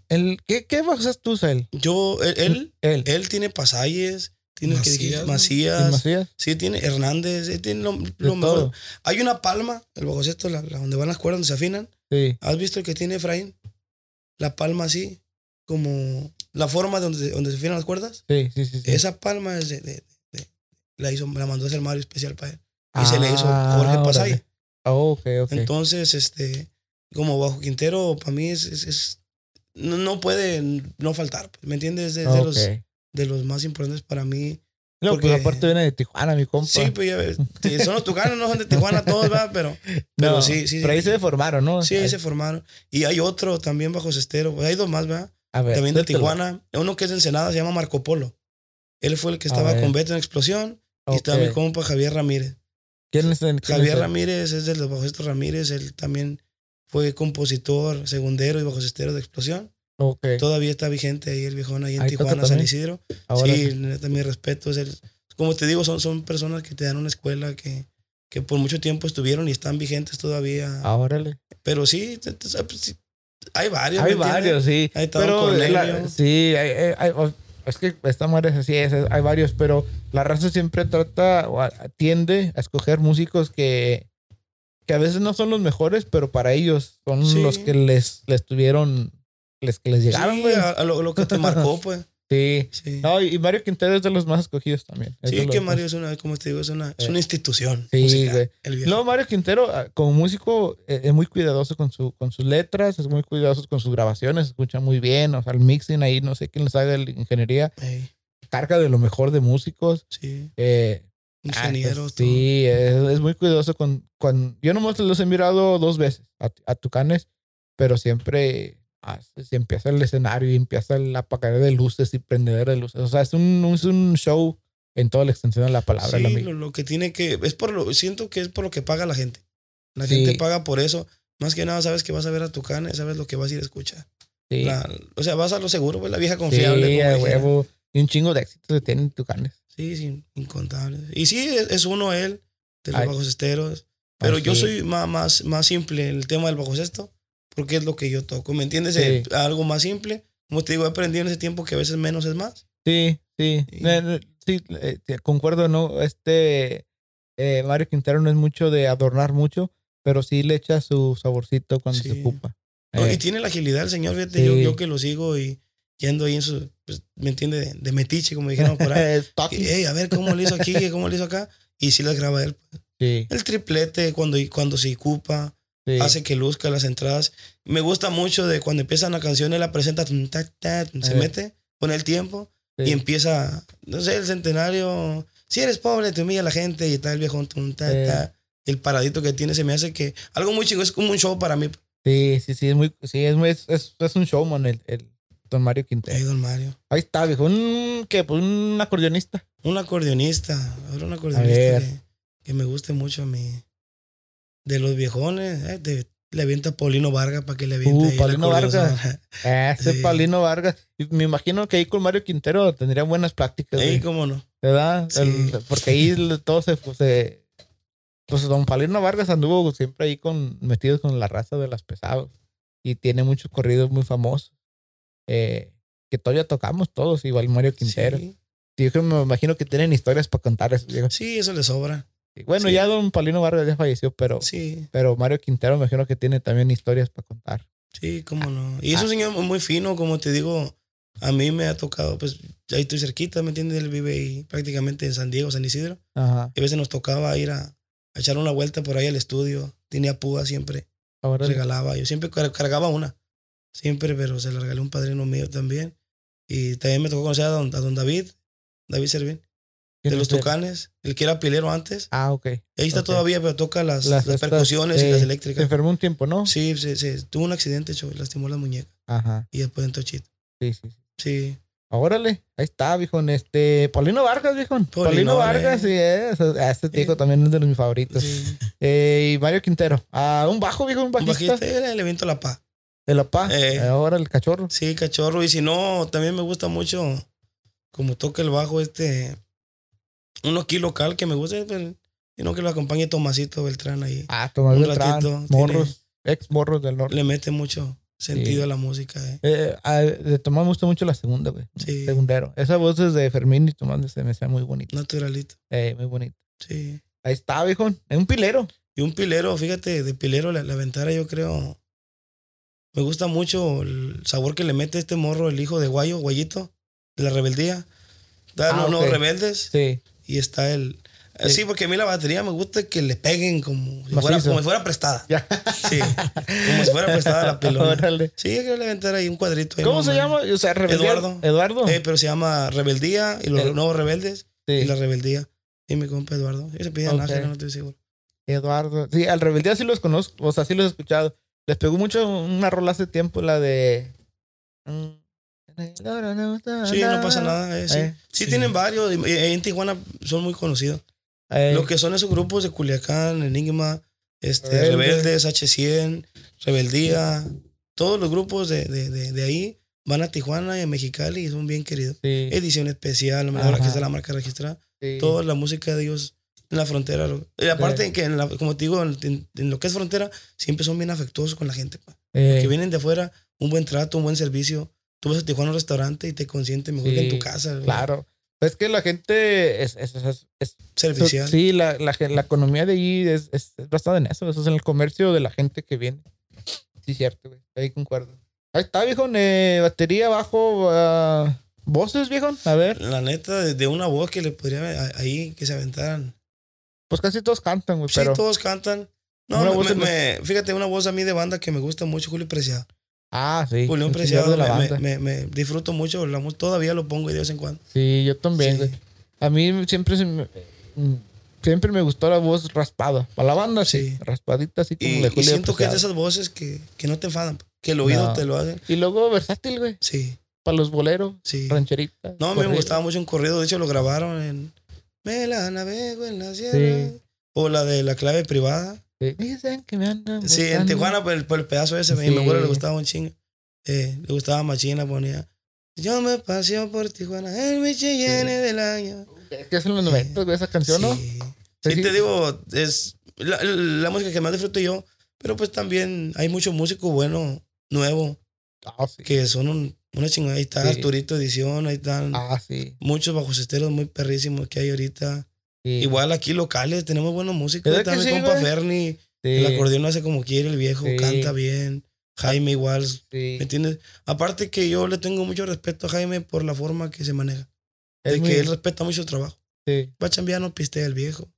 el, ¿qué, qué bajos tú, él? Yo, él, él, Él. él tiene Pasalles, tiene el que Macías. Macías, ¿El Macías? sí, tiene Hernández, él tiene lo, mejor. todo. Hay una palma, el bajocesto, la, la donde van las cuerdas, donde se afinan. Sí. ¿Has visto el que tiene Efraín? la palma así, como la forma donde, donde se afinan las cuerdas. Sí, sí, sí. sí. Esa palma es de, de- de- la hizo, la mandó a hacer Mario especial para él. Y se le hizo Ah, Jorge órale. Pasaya. Oh, ok, ok. Entonces, este, como bajo Quintero, para mí es, es- es- no, no puede no faltar, pues, ¿me entiendes? Es de, de Ok. los, de los más importantes para mí. No, porque- pues aparte viene de Tijuana, mi compa. Sí, pues ya ves, son los tucanos, no son de Tijuana todos, ¿verdad? Pero, pero No, sí, sí. Pero ahí sí. se formaron, ¿no? Sí, ahí se formaron. Y hay otro también bajo Cestero, pues hay dos más, ¿verdad? A ver, También de. Tijuana. Uno que es de Ensenada, se llama Marco Polo. Él fue el que estaba con Beto en Explosión. Y Ok. estaba mi compa Javier Ramírez. ¿Quién es el- quién Javier es el- Ramírez es de los Bajostos Ramírez. Él también fue compositor, segundero y bajocestero de Explosión. Ok. Todavía está vigente ahí el viejón ahí en Ahí Tijuana, San. Isidro. Ahora sí, neta, mi respeto. Es el, como te digo, son, son personas que te dan una escuela que, que por mucho tiempo estuvieron y están vigentes todavía. Ah, órale. Pero sí, hay varios. Hay varios, sí. Don pero la- sí, hay, hay- hay- es que esta madre es así, es, hay varios, pero la raza siempre trata o tiende a escoger músicos que, que a veces no son los mejores, pero para ellos son Sí. los que les, les tuvieron, les que les llegaron, Sí, güey. a, a lo, lo que te marcó, pues. Sí. Sí. No, y Mario Quintero es de los más escogidos también. Es de Sí, los que más- Mario es una, como te digo, es una, es Eh. una institución. Sí, musical, güey. No, Mario Quintero, ah, como músico, eh, es muy cuidadoso con, su, con sus letras, es muy cuidadoso con sus grabaciones, escucha muy bien, o sea, el mixing ahí, no sé quién les haga la ingeniería, carga de lo mejor de músicos. sí, Eh, ingenieros, pues, sí, es, es muy cuidadoso con, con... Yo nomás los he mirado dos veces a, a Tucanes, pero siempre... ah, se empieza el escenario y empieza el apagadero de luces y prendedero de luces. O sea, es un, es un show en toda la extensión de la palabra. Sí, amigo. lo, lo que tiene que. Es por lo. Siento que es por lo que paga la gente. La Sí. gente paga por eso. Más que nada, sabes que vas a ver a tu cane, sabes lo que vas a ir a escuchar. Sí. La- o sea, vas a lo seguro, pues la vieja Sí, confiable. a dijera. huevo. Y un chingo de éxitos que tienen Tucanes. Sí, sí, incontables. Y sí, es, es uno él, de los Ay. bajos esteros. Pero yo soy más, más, más simple en el tema del bajo sexto, porque es lo que yo toco. ¿Me entiendes? Sí. Algo más simple. Como te digo, he aprendido en ese tiempo que a veces menos es más. Sí, sí. Sí. Eh, Sí, concuerdo, ¿no? Este eh, Mario Quintero no es mucho de adornar mucho, pero sí le echa su saborcito cuando Sí. se ocupa. No, Eh, y tiene la agilidad el señor, fíjate, Sí. yo, yo que lo sigo y yendo ahí en su, pues, ¿me entiende? De, de metiche, como dijeron por ahí. es talking. Y, "Ey, a ver cómo le hizo aquí, cómo le hizo acá. Y sí las graba él. Sí, El triplete, cuando, cuando se ocupa, sí. hace que luzca las entradas. Me gusta mucho de cuando empieza una canción, él la presenta, tum, ta, ta, tum, se Eh. mete, pone el tiempo sí. y empieza, no sé, el centenario. Si eres pobre, te humilla la gente y está el viejo, tum, ta, ta. El paradito que tiene se me hace que algo muy chico, es como un show para mí. Sí, sí, sí, es muy, sí, es, muy- es, es, es un showman el, el don Mario Quintero. Ey, don Mario. Ahí está, viejo. Un, ¿qué? Pues un acordeonista. Un acordeonista, ahora un acordeonista que, que me guste mucho a mí. De los viejones, eh, de- le avienta a Paulino Vargas para que le aviente Uh, ahí el Paulino. Vargas. Ese Sí. Paulino Vargas. Me imagino que ahí con Mario Quintero tendría buenas prácticas. Güey. cómo no. ¿Verdad? Sí. El- porque ahí todo se, se- Pues don Paulino Vargas anduvo siempre ahí con metidos con la raza de las pesados. Y tiene muchos corridos muy famosos. Eh, que todavía tocamos todos, igual Mario Quintero. Sí, yo creo- me imagino que tienen historias para contar viejos. sí, eso le sobra. Bueno, Sí. ya don Paulino Vargas ya falleció, pero, Sí, pero Mario Quintero me imagino que tiene también historias para contar. sí, cómo no. Y es Ah. un señor muy fino, como te digo. A mí me ha tocado, pues, ahí estoy cerquita, ¿me entiendes? Él vive ahí prácticamente en San Diego, San Isidro. Ajá. Y a veces nos tocaba ir a, a echar una vuelta por ahí al estudio. Tenía púa siempre. Ahora regalaba. Yo siempre car- cargaba una. Siempre, pero se la regalé a un padrino mío también. Y también me tocó conocer a don, a don David, David Servín, de los Tucanes, el que era pilero antes. Ah, ok. Ahí está todavía, pero toca las, Las percusiones y sí. las Se eléctricas. enfermó un tiempo, ¿no? Sí, se, se- tuvo un accidente, hecho, lastimó la muñeca Ajá. y después entró chito. Sí, sí. sí. Sí, Órale, ahí está, viejo. Este, Paulino Vargas, viejo. Paulino, Paulino, Vargas, eh. sí, es. Este viejo también es de mis favoritos. sí. Eh, y Mario Quintero. Ah, un bajo, viejo, un Un bajista. bajista, eh, le viento la paz. De la paz. Eh. Ahora el cachorro. Sí, cachorro. Y si no, también me gusta mucho como toca el bajo este. Uno aquí local que me gusta, pues, y no que lo acompañe Tomasito Beltrán ahí. Ah, Tomás Beltrán. ratito, Morros. Ex morros del norte. Le mete mucho sentido Sí. a la música. Eh. Eh, a- de Tomás me gusta mucho la segunda, güey. Sí. Segundero. Esa voz es de Fermín y Tomás se me hace muy bonita. Naturalito. Eh, muy bonita. Sí. Ahí está, viejo. Es un pilero. Y un pilero, fíjate, de pilero la, la ventara yo creo. Me gusta mucho el sabor que le mete este morro, el hijo de Guayo, Guayito, de la rebeldía. Da Ah, los nuevos ok. rebeldes. Sí. Y está el. Sí. Sí. porque a mí la batería me gusta que le peguen como si, fuera, como si fuera prestada. Ya. Sí, como si fuera prestada la. Órale. Sí, hay que le aventar ahí un cuadrito. ahí ¿Cómo se llama? O sea, Rebeldía- Eduardo. Eduardo. Eh, pero se llama Rebeldía y los El- nuevos rebeldes Sí. y la rebeldía. Y mi compa Eduardo. Y se pide Ok. Nájera, no estoy seguro. Eduardo. Sí, al Rebeldía sí los conozco. O sea, sí los he escuchado. Les pegó mucho una rola hace tiempo, la de. Sí, no pasa nada. eh, sí. Eh, sí. sí. tienen varios. en Tijuana son muy conocidos. Eh, Lo que son esos grupos de Culiacán, Enigma, este, Rebelde. Rebeldes, H100, Rebeldía, todos los grupos de, de, de, de ahí van a Tijuana y a Mexicali y son bien queridos. Edición especial, que está la marca registrada, toda la música de ellos en la frontera. Y aparte Sí. que, en la- como te digo, en, en- lo que es frontera, siempre son bien afectuosos con la gente. Eh, Que vienen de afuera, un buen trato, un buen servicio. Tú vas a Tijuana a un restaurante y te consienten mejor que en tu Sí, casa. Claro. Es que la gente es, es, es- es- Servicial. sí, la, la, la economía de allí es, es, basada en eso. Eso es en el comercio de la gente que viene. Sí, cierto, güey. Ahí concuerdo. Ahí está, viejo. Eh, batería, bajo, ah, voces, viejo. A ver. La neta, de, una voz que le podría ahí que se aventaran. Pues casi todos cantan, güey. Sí, Pero. todos cantan. No, Una me- voz me- fíjate, una voz a mí de banda que me gusta mucho, Julio Preciado. Ah, sí. Señor Preciado, de la me, banda. me- disfruto mucho, la todavía lo pongo de vez en cuando. Sí, yo también, Sí. güey. A mí siempre se me, siempre me gustó la voz raspada. Para la banda, sí. Sí. Raspadita, así como Y, de y Julio siento que es de esas voces que, que no te enfadan, que el oído No. te lo hacen. Y luego versátil, güey. Sí, Para los boleros, sí. rancheritas. No, a mí me gustaba mucho un corrido, de hecho lo grabaron en Me la navego en la sierra. Sí. O la de la clave privada. Sí. Dicen que me andan Sí, en. Tijuana por el, por el pedazo ese, Sí. mi abuelo le gustaba un chingo. Eh, le gustaba Machina, ponía. Yo me paseo por Tijuana, el mi Cheyenne del año. Es que es en los 90, güey, esa canción, ¿no? Sí. Sí. te digo, es la, la música que más disfruto yo, pero pues también hay mucho músico bueno, nuevo, Ah, sí. que son un- una chingada. Ahí está Sí. Arturito Edición, ahí están Ah, sí. muchos bajocesteros muy perrísimos que hay ahorita. sí. Igual aquí locales tenemos buenos músicos. ¿Verdad Está mi compa güey? Ferni, el acordeón hace como quiere, el viejo canta bien. Jaime igual. ¿me entiendes? Aparte que yo le tengo mucho respeto a Jaime por la forma que se maneja. Es de muy- que él respeta mucho el trabajo. Va a chambear, no pistea el viejo.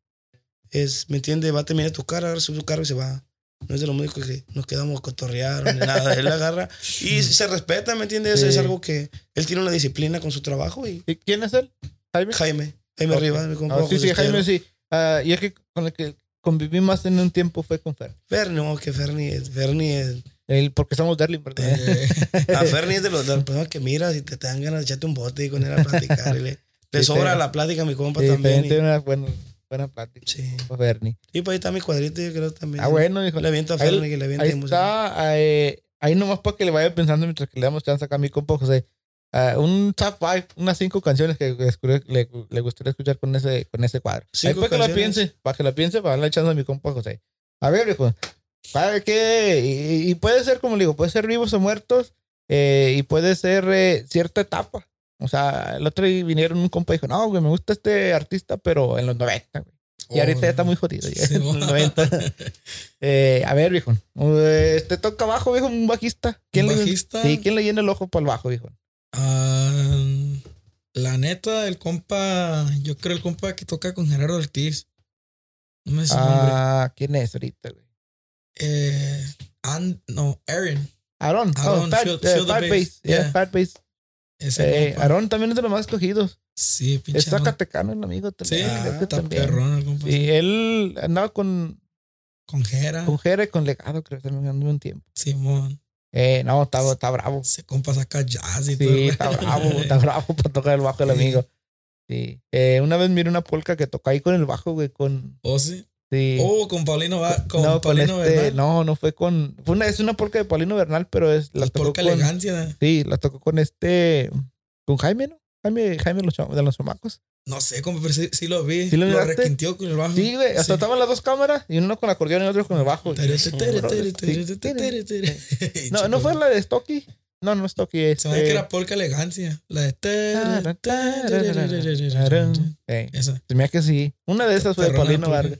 Es, ¿me entiendes? Va a terminar tu cara, agarra su su carro y se va. No es de los músicos que nos quedamos a cotorrear ni nada. Él agarra y se respeta, ¿me entiendes? Sí. Es algo que él tiene una disciplina con su trabajo y ¿Y quién es él? Jaime. Jaime, Jaime Ok. Rivas, mi compa. Ah, sí, sí, Jaime, sí. Ah, y es que con el que conviví más en un tiempo fue con Fer. Ferni, no, que Ferni es, Ferni es, Él, porque somos Derling, ¿verdad? Eh, a Ferni es de, los, de las personas que miras y te, te dan ganas de echarte un bote y con él a platicar. y le le sobra la plática a mi compa también. Y, una buena, buena plática. sí. con Bernie. Y pues ahí está mi cuadrito, yo creo también. Ah, bueno, hijo. Le aviento a Ahí- Ferni que le aviente Ahí está, eh, ahí nomás para que le vaya pensando mientras que le damos chance acá a mi compa José. Ah, un top five, unas cinco canciones que le, le- le gustaría escuchar con ese, con ese cuadro. Ahí para que la piense, para que la piense, para darle chance a mi compa José. A ver, viejo. ¿Sabe qué? Y, y puede ser, como le digo, puede ser vivos o muertos, eh, y puede ser eh, cierta etapa. O sea, el otro día vinieron un compa y dijo, no, güey, me gusta este artista, pero en los 90, güey. Y ahorita ya está muy jodido. Sí, en los bueno. 90. Eh, a ver, viejo. Eh, te toca abajo, viejo, un bajista. ¿Quién ¿Un le, bajista? Sí, ¿quién le llena el ojo para el bajo, viejo? Ah, la neta, el compa, yo creo el compa que toca con Gerardo Ortiz. No me sé nombre. Ah, ¿quién es ahorita, güey? Eh, And, no, Aaron. Aaron. Aaron, oh, Fat, feel- eh, feel Fat bass. Bass. Yeah, Yeah. Fat Bass. Ese Eh. Aaron también es de los más escogidos. Sí, pinche. Es zacatecano el amigo Sí, también. Ah, creo que está también. perrón el compa. Y él andaba con, Con Jera. con Jere, con Legado, creo que también andó un tiempo. Simón. Eh, no, está, está bravo. Ese compa saca jazz y todo. Sí, está bravo, está bravo para tocar el bajo el Sí. amigo. Sí. Eh, una vez miré una polca que tocó ahí con el bajo, güey, con... ¿Oh, sí? Sí. Oh, con Paulino, con no, con Paulino este, Bernal. no, no fue con... Fue una, es una polca de Paulino Bernal, pero es... La La tocó polka con, elegancia. Sí, la tocó con este... Con Jaime, ¿no? Jaime, Jaime los de los chamacos. No sé, compa, pero sí, sí lo vi. ¿Sí lo lo requintió con el bajo. Sí, güey. Hasta Sí. estaban las dos cámaras y uno con el acordeón y el otro con el bajo. No, no fue la de Stocky. No, no es Stocky. Se me que Este... era polka elegancia. La de. Eh, Esa. se me que sí. Una de esas fue de Paulino. Vargas.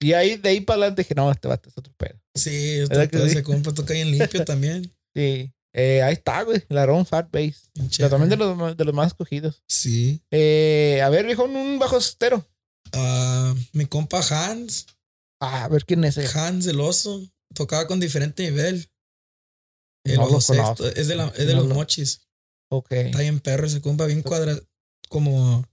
Y ahí, de ahí para adelante dije, no, este vato es otro pedo. Sí, ¿Verdad está que todo sí? ese compa toca bien limpio también. Sí. Eh, ahí está, güey. El Aarón Fat. Pinche- Pero también de los, de los más escogidos. Sí. Eh, a ver, viejo, un bajo estero. Ah, mi compa Hans, Ah, a ver quién es ese. Hans el oso, tocaba con diferente nivel. El No sexto, es de, la, es de No los lo- mochis. Ok. Está bien perro ese compa, bien cuadrado. Como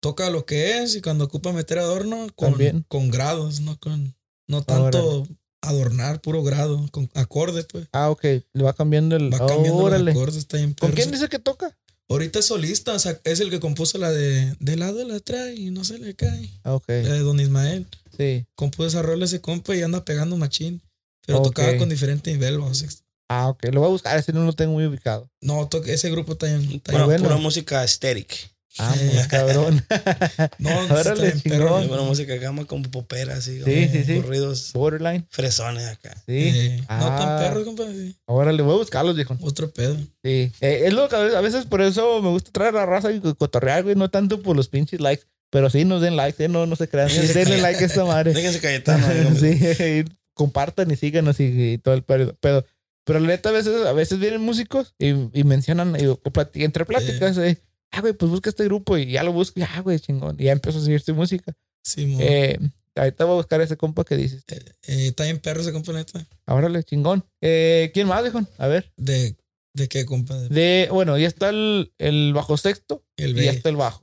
toca lo que es y cuando ocupa meter adorno con, También. con grados, no con no tanto adornar, puro grado, con acorde, pues. Ah, ok. Le va cambiando el. Va cambiando Órale. los acordes, está bien ¿Con quién dice que toca? Ahorita es solista, o sea, es el que compuso la de De lado la trae y no se le cae. Ah, ok. La de Don Ismael. Sí. Compuso esa rola ese compa y anda pegando machín. Pero tocaba con diferente nivel, bajo sexto. Ah, ok. Lo voy a buscar. Ese no lo tengo muy ubicado. No, ese grupo está bien. está Pura, bien- bueno. pura música aesthetic. Ah, pues, cabrón. No, sí está Órale, bien perro. chingón. Pura música acá más como popera, así. Sí, como sí, sí. Corridos Borderline. fresones acá. Sí. Eh, No tan Ah. perro, compa. sí. Órale, voy a buscarlos, viejo. Otro pedo. Sí. Eh, es lo que a veces, a veces por eso me gusta traer la raza y cotorrear, güey. No tanto por los pinches likes. Pero sí nos den likes, eh, no, no se crean. Denle like a esta madre. Déjense Cayetano. sí, y compartan y síganos y, y todo el periodo. Pero, pero la neta, a veces, a veces vienen músicos y, y mencionan, y, o plati- entre pláticas, eh, ah, güey, pues busca este grupo y ya lo busco, y, ah, güey, chingón. Y ya empiezo a seguir su música. Sí. Eh, ahorita voy a buscar ese compa que dices. Eh, está bien perro ese compa, neta. Ahora le chingón. Eh, ¿Quién más, dijo? A ver. ¿De, de qué, compa? De- bueno, ya está el, el bajo sexto el y ya está el bajo.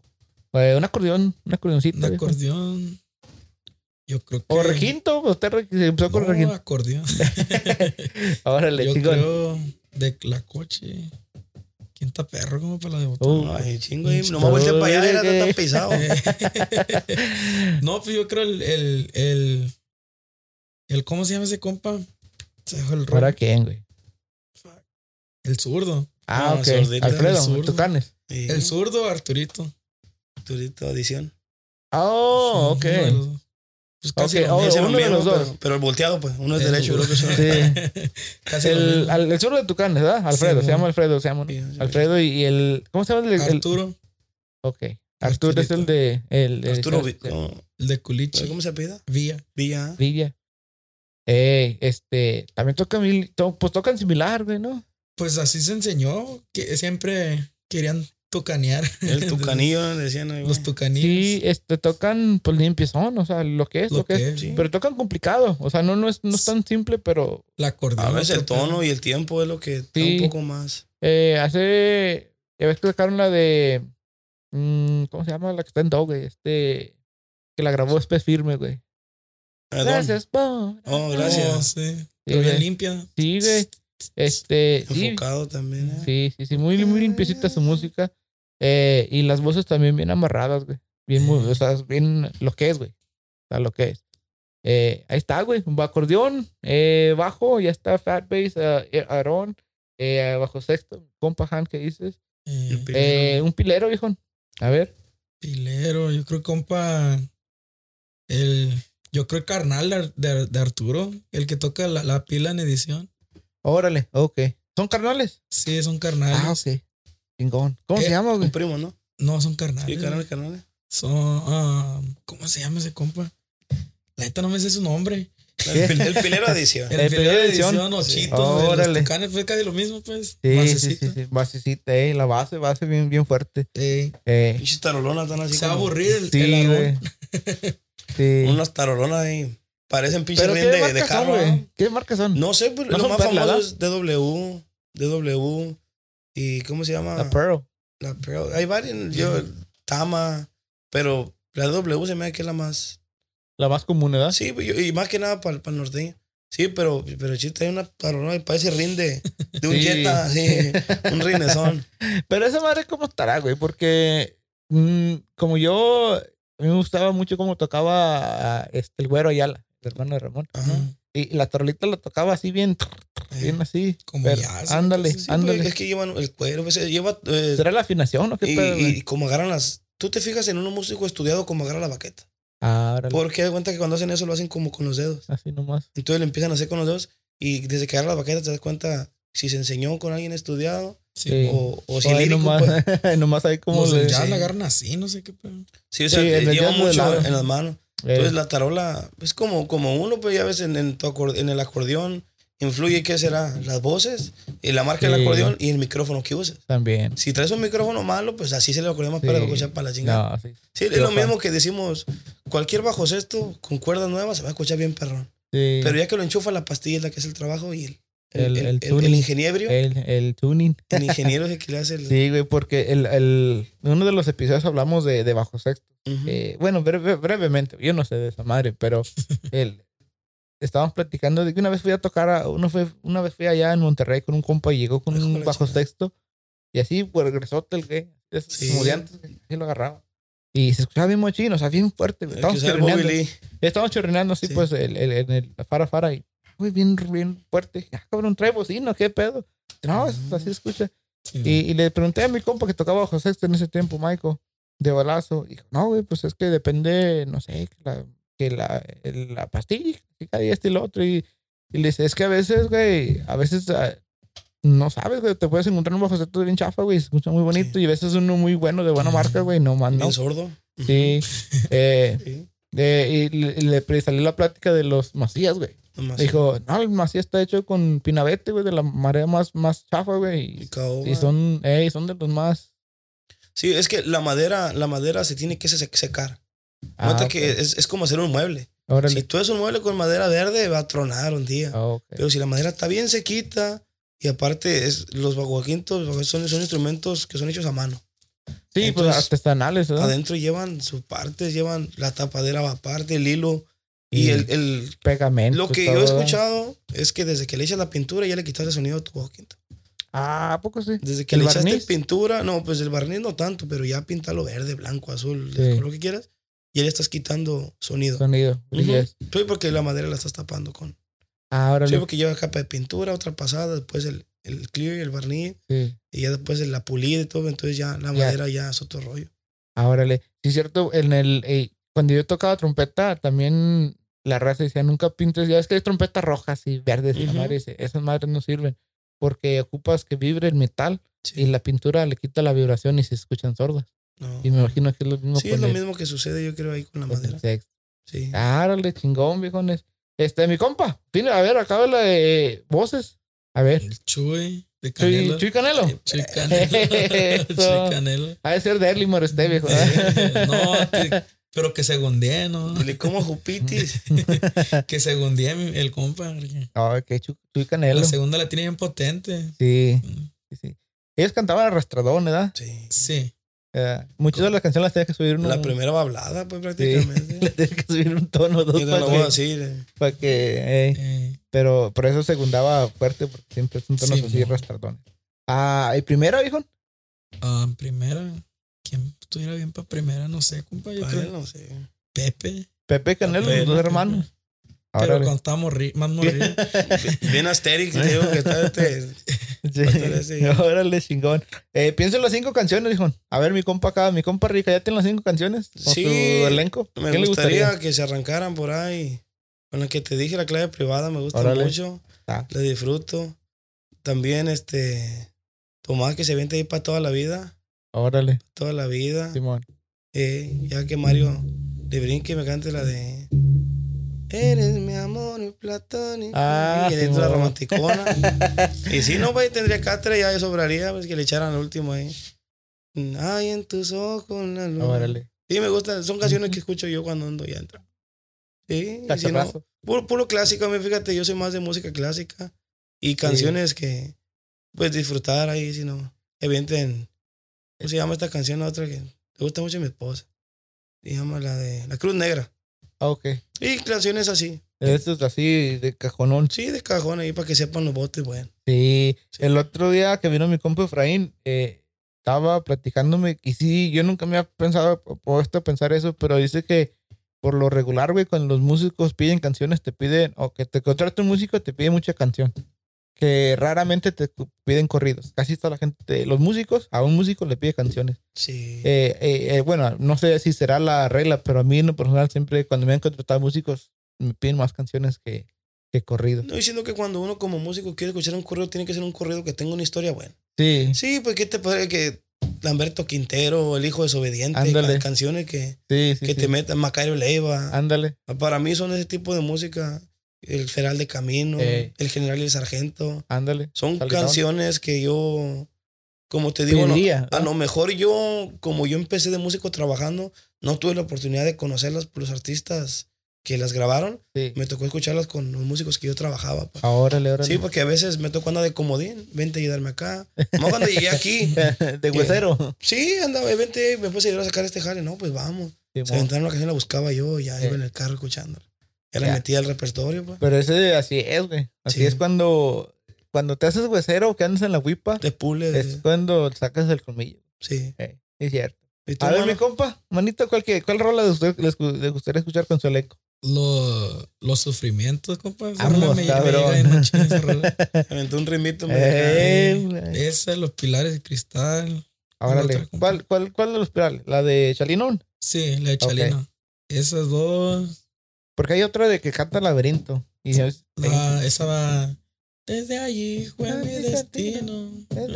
Eh, un acordeón, un acordeoncito. Un viejo. acordeón. Yo creo que. O requinto, usted se empezó con No, requinto. acordeón. Órale, Yo chingón. creo de la coche. ¿Quién está perro como para la de botón? Uh, Ay, chingo. ahí, Nomás volteé para allá, era tan pisado. no, pues yo creo el, el, el, el- ¿cómo se llama ese compa? Se dejó el ¿Para quién, güey? El zurdo. Ah, No, ok. sordita. El zurdo. Tucanes. Sí. El zurdo, Arturito. Turito edición. Oh, ok. Uno de los dos. Pues casi oh, uno lo de los dos. Pero, pero el volteado, pues. Uno es El derecho, creo que es Sí. Casi El, al- el zurdo de Tucanes, ¿verdad? Alfredo, Sí, se llama. Alfredo, se llama. Sí, sí, Alfredo y, y el. ¿Cómo se llama el? el- Arturo, ok. Arturo es el de. El, el- Arturo, el- no, el de Culichi. ¿cómo se apellida? Villa. Villa. Villa. Eh, este. También tocan. mil- to- Pues tocan similar, güey, ¿no? Pues así se enseñó, que siempre querían tucanear. El tucanillo, decían. ahí, Los tucanillos. Sí, este, tocan pues limpiezón, o sea, lo que es, lo, que, es. sí. Pero tocan complicado, o sea, no, no, es, no es tan simple, pero La acordeón. A veces el tono y el tiempo es lo que está Sí. un poco más. eh, hace, ya ves que sacaron la de, mm, ¿cómo se llama? La que está en Dog, güey, este, que la grabó Spes Firme, güey. Ah. Gracias, po. Oh, gracias. Oh, sí. Sí, Pero bien limpia. Sí, güey. Este, sí, Enfocado también. ¿eh? sí, sí, sí, muy, muy limpiecita su música. Eh, y las voces también bien amarradas, güey. Bien, muy, o sea, bien lo que es, güey. O sea, lo que es. Eh, ahí está, güey. Un acordeón, eh, bajo, ya está Fat Bass, eh, Aaron, eh, bajo sexto, compa Han, ¿qué dices? Eh, pilero. Eh, un pilero, viejo. A ver. pilero, yo creo compa. El. Yo creo el carnal de, de- de Arturo, el que toca la, la pila en edición. Órale, ok. ¿Son carnales? Sí, son carnales. Ah, ok. Chingón. ¿Cómo Eh, se llama, güey? Un primo, ¿no? No, son carnales. Sí, canales, canales. Son. ah, ¿Cómo se llama ese compa? La neta no me sé su nombre. El, el pilero edición. El, El pilero de de edición. edición, Sí. Ochito. de Órale. Los tucanes fue casi lo mismo, pues. Sí, sí, Basecito. sí, sí. Basecita, eh. La base, base bien, bien fuerte. Eh, Eh, Pinches tarolonas están así. se va a aburrir el, sí, el. Sí. Unas tarolonas ahí. Parecen pinches ¿Pero qué de, de marcas son, carro. güey? ¿no? ¿Qué marcas son? No sé, pues, No lo son más Perla, famoso ¿verdad? es DW. DW. ¿Y cómo se llama? La Pearl. La Pearl. Hay varias. Yo, Tama. Pero la W se me hace que es la más. La más común, ¿verdad? Sí, pues, y más que nada para el norteño. Sí, pero, pero chiste, hay una tarolona y parece rin de, un Sí. Jetta, así. un rinezón. Pero esa madre, ¿cómo estará, güey? Porque mm, como yo, a mí me gustaba mucho cómo tocaba este, el güero Ayala, el hermano de Ramón. Ajá. Y la tarolita la tocaba así bien, bien así. Como Pero jazz, ándale. Sí, pues, ándale. es que llevan el cuero, pues, lleva. eh, ¿Será la afinación o qué y, pedo, y como agarran las. Tú te fijas en un músico estudiado como agarra la baqueta. Ah. Porque de cuenta que cuando hacen eso lo hacen como con los dedos. Así nomás. Entonces lo empiezan a hacer con los dedos y desde que agarra la baqueta te das cuenta si se enseñó con alguien estudiado Sí. O, o si O lírico. nomás, pues. nomás ahí como Los de- jazz la agarran así, no sé qué pedo. Sí, o sea, Sí, lleva mucho en las manos. Eh, Entonces la tarola es como, como uno, pues ya ves en, en, tu en el acordeón influye, ¿qué será? Las voces, y la marca del Sí. acordeón y el micrófono que uses. También. Si traes un micrófono malo, pues así se le acordeón más para Sí. escuchar para la chingada. No, sí. Sí, es lo mismo que decimos, cualquier bajo sexto con cuerdas nuevas se va a escuchar bien perrón. Sí. Pero ya que lo enchufa la pastilla es la que hace el trabajo y el, El- el, el el, el, tuning. ingeniero, el, el, el tuning. ingeniero es el que le hace el... Sí, güey, porque el, el, en uno de los episodios hablamos de, de bajo sexto. Ujú. Eh, bueno, breve- brevemente, yo no sé de esa madre, pero el, estábamos platicando de que una vez fui a tocar, a, uno fue, una vez fui allá en Monterrey con un compa y llegó con un bajo sexto y así, pues regresó el es Sí. como de antes, así lo agarraba. Y se escuchaba bien mochino, o sea, bien fuerte. El que Estábamos el. Lee. Estábamos chirrineando así, Sí. pues, el, el, en el fara fara y, güey, bien, bien fuerte. Ah, cabrón, trae bocina, ¿qué pedo? No, es- así se escucha. Sí. Y, y le pregunté a mi compa que tocaba bajo sexto en ese tiempo, Michael, de balazo. Dijo, no, güey, pues es que depende, no sé, que la, que la, la pastilla, que cada día este y lo otro. Y, y le dice, es que a veces, güey, a veces ah, no sabes, güey, te puedes encontrar un bajo sexto bien chafa, güey, se escucha muy bonito. Y a veces uno muy bueno, de buena marca, güey, no más, no. Sordo. Sí. Eh, Sí, eh, y le, le salió la plática de los macías, güey. Dijo, no, el macías está hecho con pinabete, güey, de la marea más, más chafa, güey. Y y son, eh, son de los más Sí, es que la madera, la madera se tiene que se- secar. Ah, Nota ok. que es, es como hacer un mueble. Órale. Si tú haces un mueble con madera verde, va a tronar un día. Ah, ok. Pero si la madera está bien sequita, y aparte es, los baguaquintos son, son instrumentos que son hechos a mano. sí, pues entonces, artesanales, ¿verdad? Adentro llevan sus partes, llevan la tapadera aparte, el hilo. Y Y el, el- Pegamento. lo que todo, yo he escuchado es que desde que le echas la pintura ya le quitas el sonido a tu baguaquinto. Ah, ¿a poco sí? Desde que ¿El le echaste barniz? pintura, no, pues el barniz no tanto, pero ya pintalo verde, blanco, azul, Sí. el color que quieras, ya le estás quitando sonido. Sonido. Ujú. yes. Sí, porque la madera la estás tapando con. Ah, órale. Sí, porque lleva capa de pintura, otra pasada, después el, el clear y el barniz, Sí. y ya después la pulida y todo, entonces ya la Ya. madera ya es otro rollo. Ah, órale. Sí, es cierto, en el, eh, cuando yo tocaba trompeta, también la raza decía, nunca pintes, ya es que hay trompetas rojas y verdes y la Ujú. madre esas madres no sirven porque ocupas que vibre el metal Sí. y la pintura le quita la vibración y se escuchan sordas. No. Y me imagino que es lo mismo Sí, con es lo el- mismo que sucede, yo creo, ahí con la con madera. Sí. Órale, chingón, viejones. Este, mi compa, vine a ver, acaba la de voces. A ver, El Chuy de Chuy, Canelo. Chuy Canelo. Eh, Chuy Canelo. Chuy Canelo. Ha de ser de Erlimor este, viejo. Eh, no, que- pero que segundee, ¿no? Dile, como jupitis. Que segundee el compa. Ah, que Chuy, Chuy Canelo. La segunda la tiene bien potente. Sí, Mm, sí, sí. Ellos cantaban arrastradón, ¿verdad? Sí. Sí. Eh, muchas de las canciones las tenía que subir uno. La primera va hablada, pues Sí, prácticamente. le tenía que subir un tono dos Yo te para lo voy a que, decir. eh. para que, eh, Eh, pero por eso segundaba fuerte, porque siempre son tonos Sí, así arrastradones. Ah, ¿y primero, hijo? ah, primera. ¿Quién estuviera bien para primera? No sé, compa. Yo creo. no sé. Pepe. Pepe Canelo, Pepe, los dos hermanos. Pero cuando morri- más morrido. Bien Asterix, te digo que está este. Sí. Órale, chingón. Eh, piensa en las cinco canciones, hijo. A ver, mi compa acá, mi compa Rica, ¿ya tiene las cinco canciones? ¿Con Sí. su elenco? Me ¿Qué le gustaría, que se arrancaran por ahí. Con la que te dije, la clave privada, me gusta Órale. mucho. Ah. La disfruto. También, este. Tomás que se vente ahí para toda la vida. Órale, Toda la vida. Simón. Eh, ya que Mario le brinque y me cante la de. Eres mi amor platónico. Ah, y dentro la Simón. romanticona. y si no, pues tendría cátedra ya sobraría, pues que le echaran el último ahí. Ay, en tus ojos la luz. Órale. Sí, me gustan. Son canciones que escucho yo cuando ando ya entra. Sí, y si no, puro, puro clásico. A mí, fíjate, yo soy más de música clásica. Y canciones que, pues, disfrutar ahí, si no. Evienten. ¿Cómo se llama esta canción? La otra que le gusta mucho a mi esposa. Se llama la de La Cruz Negra. Ah, ok. Y canciones así. Estos así de cajonón. Sí, de cajón ahí para que sepan los botes, bueno. Sí. Sí. El otro día que vino mi compa Efraín, eh, estaba platicándome y sí, yo nunca me había pensado, puesto a pensar eso, pero dice que por lo regular, güey, cuando los músicos piden canciones, te piden, o que te contrate un músico, te pide mucha canción. Que raramente te piden corridos. Casi toda la gente, los músicos, a un músico le pide canciones. Sí. Eh, eh, eh, bueno, no sé si será la regla, pero a mí en lo personal siempre cuando me han contratado músicos me piden más canciones que, que corridos. no diciendo que cuando uno como músico quiere escuchar un corrido, tiene que ser un corrido que tenga una historia buena. Sí, Sí, pues qué te parece que Lamberto Quintero, el hijo desobediente, Ándale. can- canciones que, sí, sí. que sí. te metan Macario Leiva. Ándale. Para mí son ese tipo de música El Feral de Camino, Ey. El General y el Sargento. Ándale. Son Salinón. canciones que yo, como te digo, no- Pediría, a ¿no? lo mejor yo, como yo empecé de músico trabajando, no tuve la oportunidad de conocerlas por los artistas que las grabaron. Sí. Me tocó escucharlas con los músicos que yo trabajaba. pa. Órale, órale. Sí, porque a veces me tocó andar de comodín, vente a ayudarme acá. Más cuando llegué aquí, de huesero. sí, andaba, "Eh, vente, me puedes ayudar a sacar este jale. No, pues vamos. Simón. Se aventaron una canción, la buscaba yo, ya Sí. iba en el carro escuchándola. Ya la Ya. metía al repertorio, pues. Pero ese así es, güey. Así Sí. es cuando, cuando te haces huesero que andas en la huipa, De pule. es cuando sacas el colmillo. Sí. Eh, es cierto. ¿Y tú, A ver, mano? mi compa, manito, ¿cuál, que- cuál rola de usted les, gu- les gustaría escuchar con su elenco? Lo- los sufrimientos, compa. Esa rola me, me. Aventó un ritmito. Eh, mexicano. güey. Esa, los pilares de cristal. Compa. ¿Cuál, cuál, ¿Cuál de los pirales? ¿La de Chalinón? Sí, la de Chalino. Esas dos. Porque hay otra de que canta Laberinto. Y es- La, esa va. Desde allí fue mi sí, destino.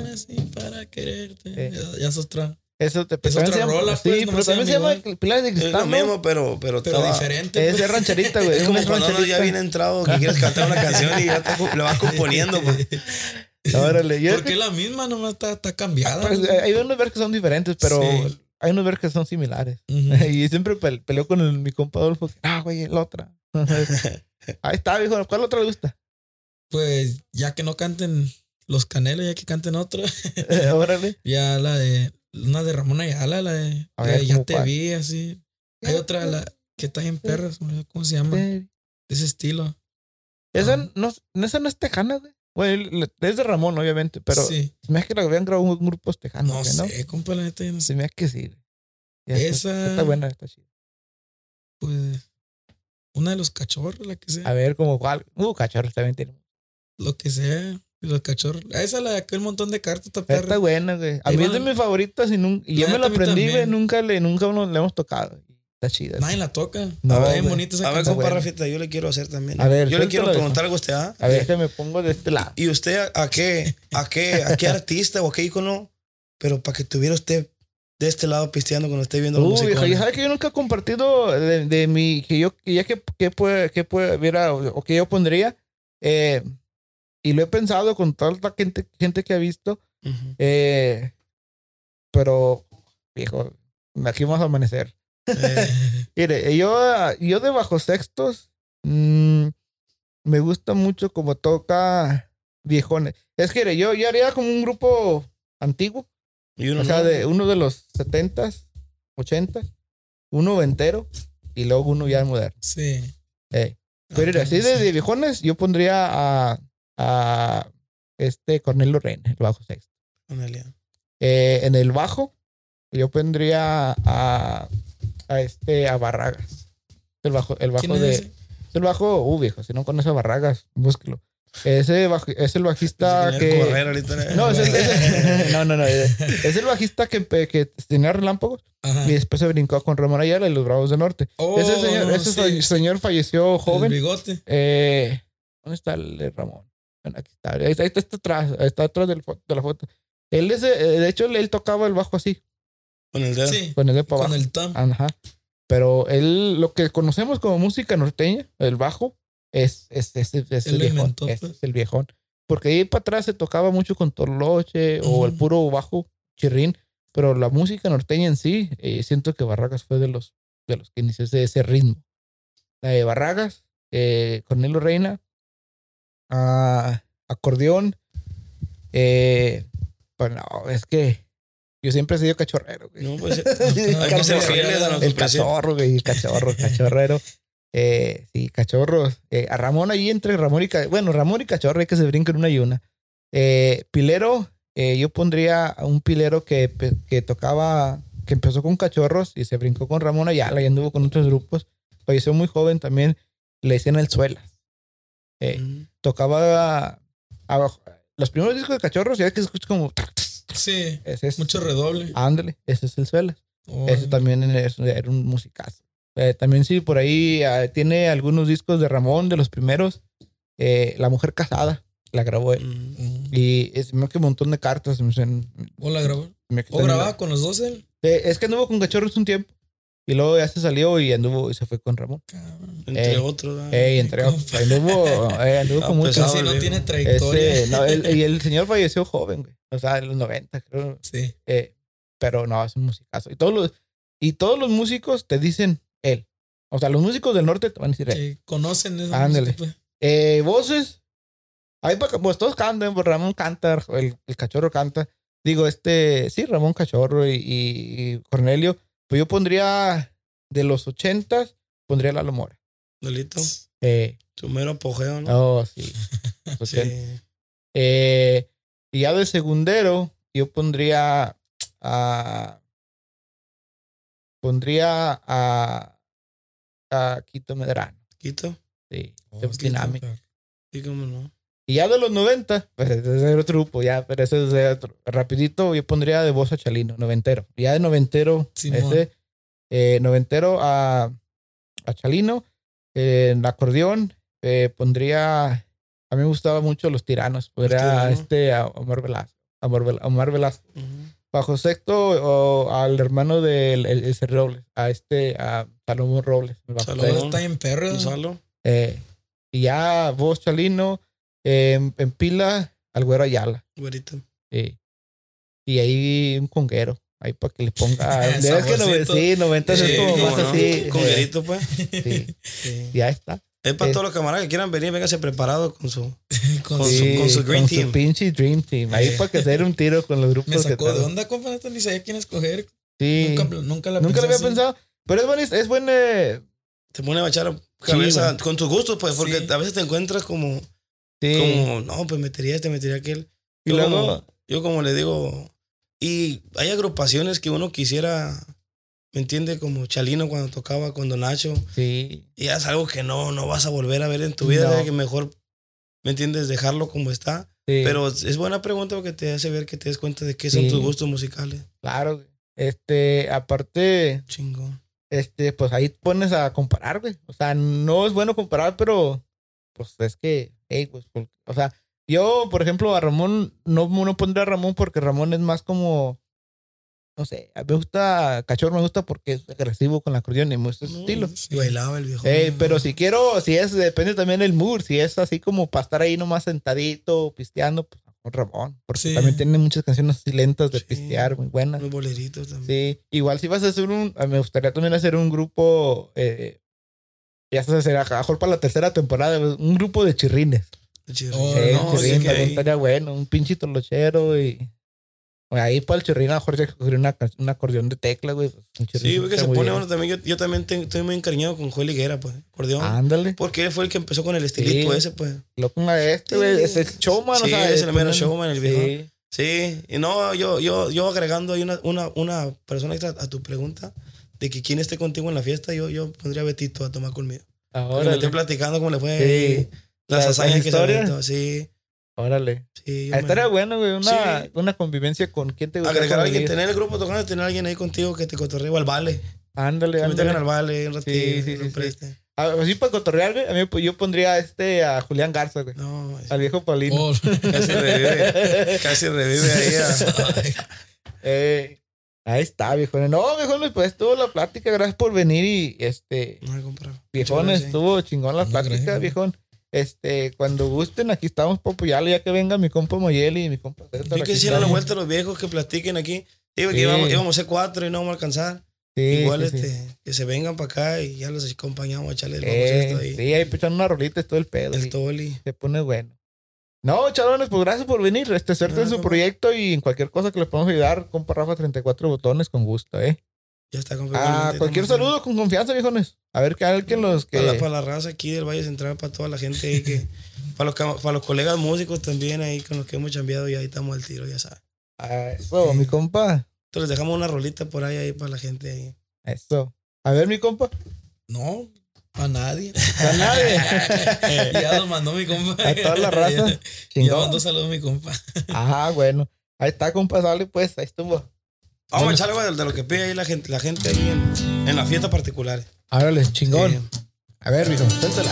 Nací para quererte. Sí. Ya, ya es otra. Eso te Es también otra se llama- rola, Sí, pues, pero nomás se también se llama llama Pilares de Es lo Cristal. ¿no? mismo, pero, pero, Pero estaba- diferente. Es pues. de rancherita, güey. Es como una cuando uno ya viene entrado que quieres cantar una canción y ya te, le vas componiendo. Pues. Órale. Yo Porque la misma nomás está, está cambiada. Pues, ¿no? eh, hay unos ver que son diferentes, pero Sí. Hay unos ver que son similares. Y siempre pe- peleo con el- mi compa Adolfo. Ah, güey, la otra. Ahí está, viejo. ¿Cuál otra le gusta? Pues ya que no canten los canelos, ya que canten otra. Eh, Órale. Ya la de. Una de Ramón Ayala, la de. A la ver, de ya ¿cómo te cuál? vi, así. Hay otra, la que está en perras, olvidó ¿cómo se llama? De ese estilo. Esa Ah. no, esa no es tejana, güey. Le- es de Ramón, obviamente, pero sí. se me hace que la habían grabado un grupo tejano, No sé, compa, la neta, yo no sé. Se me hace que sí. Ya está- Esa- Está buena, está chida. Pues. Una de los cachorros, la que sea. A ver, como cuál. Uh, cachorros también tiene. Lo que sea. Los cachorros. Esa la de aquel montón de cartas, está Está buena, güey. A mí es de mis favoritas y, nun- y La yo me la aprendí, güey. Nunca le, nunca uno le hemos tocado. Está chida. Nadie la toca. No, está bien bonita esa A ver, compa. Rafita, yo le quiero hacer también. A ver, yo le quiero preguntar algo a usted, ¿ah? A ver, que me pongo de este lado. ¿Y usted a, a qué, a qué, a qué artista o a qué ícono? Pero para que tuviera usted de este lado pisteando cuando esté viendo Uh, música. sabes que yo nunca he compartido de, de mi, que yo, que ya que, que puede, que puede, viera, o, o que yo pondría, eh, y lo he pensado con toda la gente, gente que ha visto, eh, pero, viejo, aquí vamos a amanecer. Mire, yo, yo de bajo sextos, mm, me gusta mucho como toca viejones. Es que mire, yo, yo haría como un grupo antiguo, y uno o sea, de uno de los setentas, ochentas, uno entero y luego uno ya moderno. Sí. Eh, Pero Ah, así de, sí. de viejones, yo pondría a, a este Cornelio Reina, el bajo sexto. Eh, en el bajo, yo pondría a, a este, a Barragas. El bajo, el bajo ¿Quién de. es el bajo, uh, viejo, si no conoces a Barragas, búsquelo. Ese es el bajista que. correr ahorita. No, es el, es- no, no, no. Es el bajista que, que tenía relámpagos Ajá. y después se brincó con Ramón Ayala y los Bravos del Norte. Oh, ese señor, ese sí, señor falleció El joven. bigote. Eh, ¿Dónde está el de Ramón? Bueno, aquí está. Ahí está, está, está atrás, está atrás del de la foto. Él, es, eh, de hecho, él tocaba el bajo así, Con el dedo. Sí. con el de para Con abajo. el tam. Ajá. Pero él, lo que conocemos como música norteña, el bajo, es, es, es, es, el viejón. inventó, es, pues. es el viejón. Porque ahí para atrás se tocaba mucho con toloche o el puro bajo chirrín. Pero la música norteña en sí, eh, siento que Barragas fue de los, de los que inició ese, ese ritmo. La de Barragas, eh, Cornelio Reina, ah, acordeón. Eh, bueno, es que yo siempre he sido cachorrero. güey. No, pues. Sí, hay que ser cachorro. fieles a El cachorro, güey, el cachorro, cachorrero. Eh, sí, cachorros. Eh, a Ramón ahí entre Ramón y Ca- bueno, Ramón y cachorro hay que se brinquen una y una. Eh, pilero, eh, yo pondría a un pilero que, que tocaba, que empezó con cachorros y se brincó con Ramón Ayala y anduvo con otros grupos. Falleció muy joven también, le decían el Suelas. Eh, Mm. tocaba abajo. Los primeros discos de cachorros, ya que se escucha como. Sí. Ese es, Mucho redoble. Ándale, ese es el Suelas. Oh, Ese también es- era un musicazo. Eh, también sí, por ahí ah, tiene algunos discos de Ramón, de los primeros. Eh, La Mujer Casada, la grabó él. Mm. mm. Y es me que un montón de cartas. me- ¿O la grabó? me- ¿O grababa con los dos él? Eh, es que anduvo con cachorros un tiempo. Y luego ya se salió y anduvo y se fue con Ramón. Cabrón. Entre Ey. otros. Ey, entre otros. Anduvo, eh, anduvo Ah, con pues, muchos. no tiene trayectoria. Ese, no, el- y el señor falleció joven, güey. O sea, en los 90, creo. Sí. Eh, pero no, es un musicazo. Y todos los, y todos los músicos te dicen él. O sea, los músicos del norte te van a decir él. Que conocen esa Ándale. música, pues. Eh, voces. Ahí pues todos cantan, pues Ramón canta, el, el cachorro canta. Digo, este, sí, Ramón Cachorro y- y Cornelio. Pues yo pondría de los ochentas, pondría Lalo Mora. Lolito. Eh, Su mero apogeo, ¿no? oh, sí. Sí. 80. Eh, y ya de segundero, yo pondría a. Pondría a. A Quito Medrano. Quito. Sí, Oh, Quito, Sí, cómo no. Y ya de los 90, pues ese es otro grupo, ya, pero ese es de otro. Rapidito, yo pondría de voz a Chalino, noventero. Y Ya de noventero, Simón. ese, eh, noventero a, a Chalino. eh, en acordeón, eh, pondría. A mí me gustaban mucho los tiranos. Pondría a este, a Omar Velasco. A Omar, a Omar Velasco. Ujú. Bajo sexto, o al hermano del el, ese Robles, a este, a Salomón Robles. el. Salomón. Está en perro. Gonzalo. Eh, y ya voz Chalino, eh, en, en pila al güero Ayala. Güerito. eh, y ahí un conguero. Ahí para que le ponga. que no, sí, 90 es Sí, como más no. así. Con güerito, pues. sí, Sí. ya está. Es para Eh. todos los camaradas que quieran venir, véngase preparado con su. Con su- su- con su Dream con Team. pinche Dream Team. Ahí para que se dé un tiro con los grupos. Me que sacó de tengo. onda, compa. Ni sabía quién escoger. Sí. Nunca, nunca la Nunca lo había así. pensado. Pero es buen, es buen eh, Te pone a echar cabeza con tus gustos, pues, porque Sí. a veces te encuentras como, sí. como, no, pues metería este, metería aquel. y Yo, luego, como, yo como le digo, y hay agrupaciones que uno quisiera, ¿me entiende? Como Chalino cuando tocaba con Don Nacho, sí. y es algo que no, no vas a volver a ver en tu vida, No. que mejor, ¿me entiendes? Dejarlo como está. sí. Pero es buena pregunta porque te hace ver que te des cuenta de qué son Sí. tus gustos musicales. Claro. Este, aparte, Chingón. este, pues ahí pones a comparar, güey. O sea, no es bueno comparar, pero pues es que, hey, pues, o sea, yo, por ejemplo, a Ramón, no, no pondría a Ramón porque Ramón es más como, no sé, me gusta, Cachorro me gusta porque es agresivo con la acordeón y me gusta su estilo. Y bailaba el viejo. Ey, pero si quiero, si es, depende también del mood, si es así como para estar ahí nomás sentadito, pisteando, pues con Ramón, porque Sí. también tiene muchas canciones así lentas de Sí. pistear, muy buenas. Unos boleritos también. Sí, igual si vas a hacer un, me gustaría también hacer un grupo, eh, ya se será mejor para la tercera temporada, un grupo de chirrines. Chido. Oh, Eh, no, un chirrín sí, también estaría bueno, un pinche tolochero y... Pues ahí para el chirrín a lo mejor una, ca- un acordeón de tecla, güey. pues, chirrín Sí, porque está se pone bien. uno también. Yo, yo también te- estoy muy encariñado con Joel Higuera, pues. Acordeón. Ándale, Porque él fue el que empezó con el estilito Sí. ese, pues. lo ponga este, güey, es el showman, Sí, o sea... es el mero showman, el viejo. Sí, Sí, y no, yo, yo, yo agregando ahí una, una, una persona extra a tu pregunta de que quién esté contigo en la fiesta, yo, yo pondría a Betito a tomar conmigo. Me órale, estoy platicando cómo le fue Sí. las Las- hazañas que se. Sí, órale. sí. Ah, me- Estaría bueno, güey, una, Sí. una convivencia con quién te gusta. Agregar a alguien, tener el grupo tocando, tener a alguien ahí contigo que te cotorree o al vale. Ándale, Que me ándale. al vale un ratito. Sí, sí, sí, sí. preste. Ah, Así para cotorrear, güey, a mí pues, yo pondría a este, a Julián Garza, güey. No, Al viejo Paulino. Oh, casi revive, casi revive ahí. a- Eh, ahí está, viejo. No, viejones, pues estuvo la plática. Gracias por venir y este, No viejones, estuvo chingón la No, plática, gracias. viejón. Este, cuando gusten, aquí estamos para apoyarlo, ya que venga mi compa Moyeli y mi compa que aquí hicieron la vuelta a los viejos que platiquen aquí. Digo que Sí. íbamos, íbamos a ser cuatro y no vamos a alcanzar. Sí, Igual sí, sí. este, que se vengan para acá y ya los acompañamos a echarle el vamos Eh, esto ahí. sí, ahí echan una rolita, es todo el pedo. El y toli. se pone bueno. No, chavales, pues gracias por venir. Este, suerte en su proyecto y en cualquier cosa que les podamos ayudar, compa Rafa 34 botones con gusto, ¿eh? Ya está Ah, cualquier saludo con confianza, viejones. A ver que alguien los que. Para la, para la raza aquí del Valle Central, para toda la gente ahí que. para, los, para los colegas músicos también ahí con los que hemos chambeado y ahí estamos al tiro, ya sabes. Ah, eso, mi compa. Entonces dejamos una rolita por ahí, ahí para la gente ahí. Eso. A ver, mi compa. no, a nadie. A nadie. ya lo mandó mi compa. A toda la raza. Ya, ya Chingón. mandó saludos mi compa. Ah, bueno. Ahí está, compa, sale pues. Ahí estuvo. Vamos a echarle de, de lo que pide ahí la gente, la gente ahí en, en las fiestas particulares. Árale, chingón. Sí. A ver, viejo, suéltala.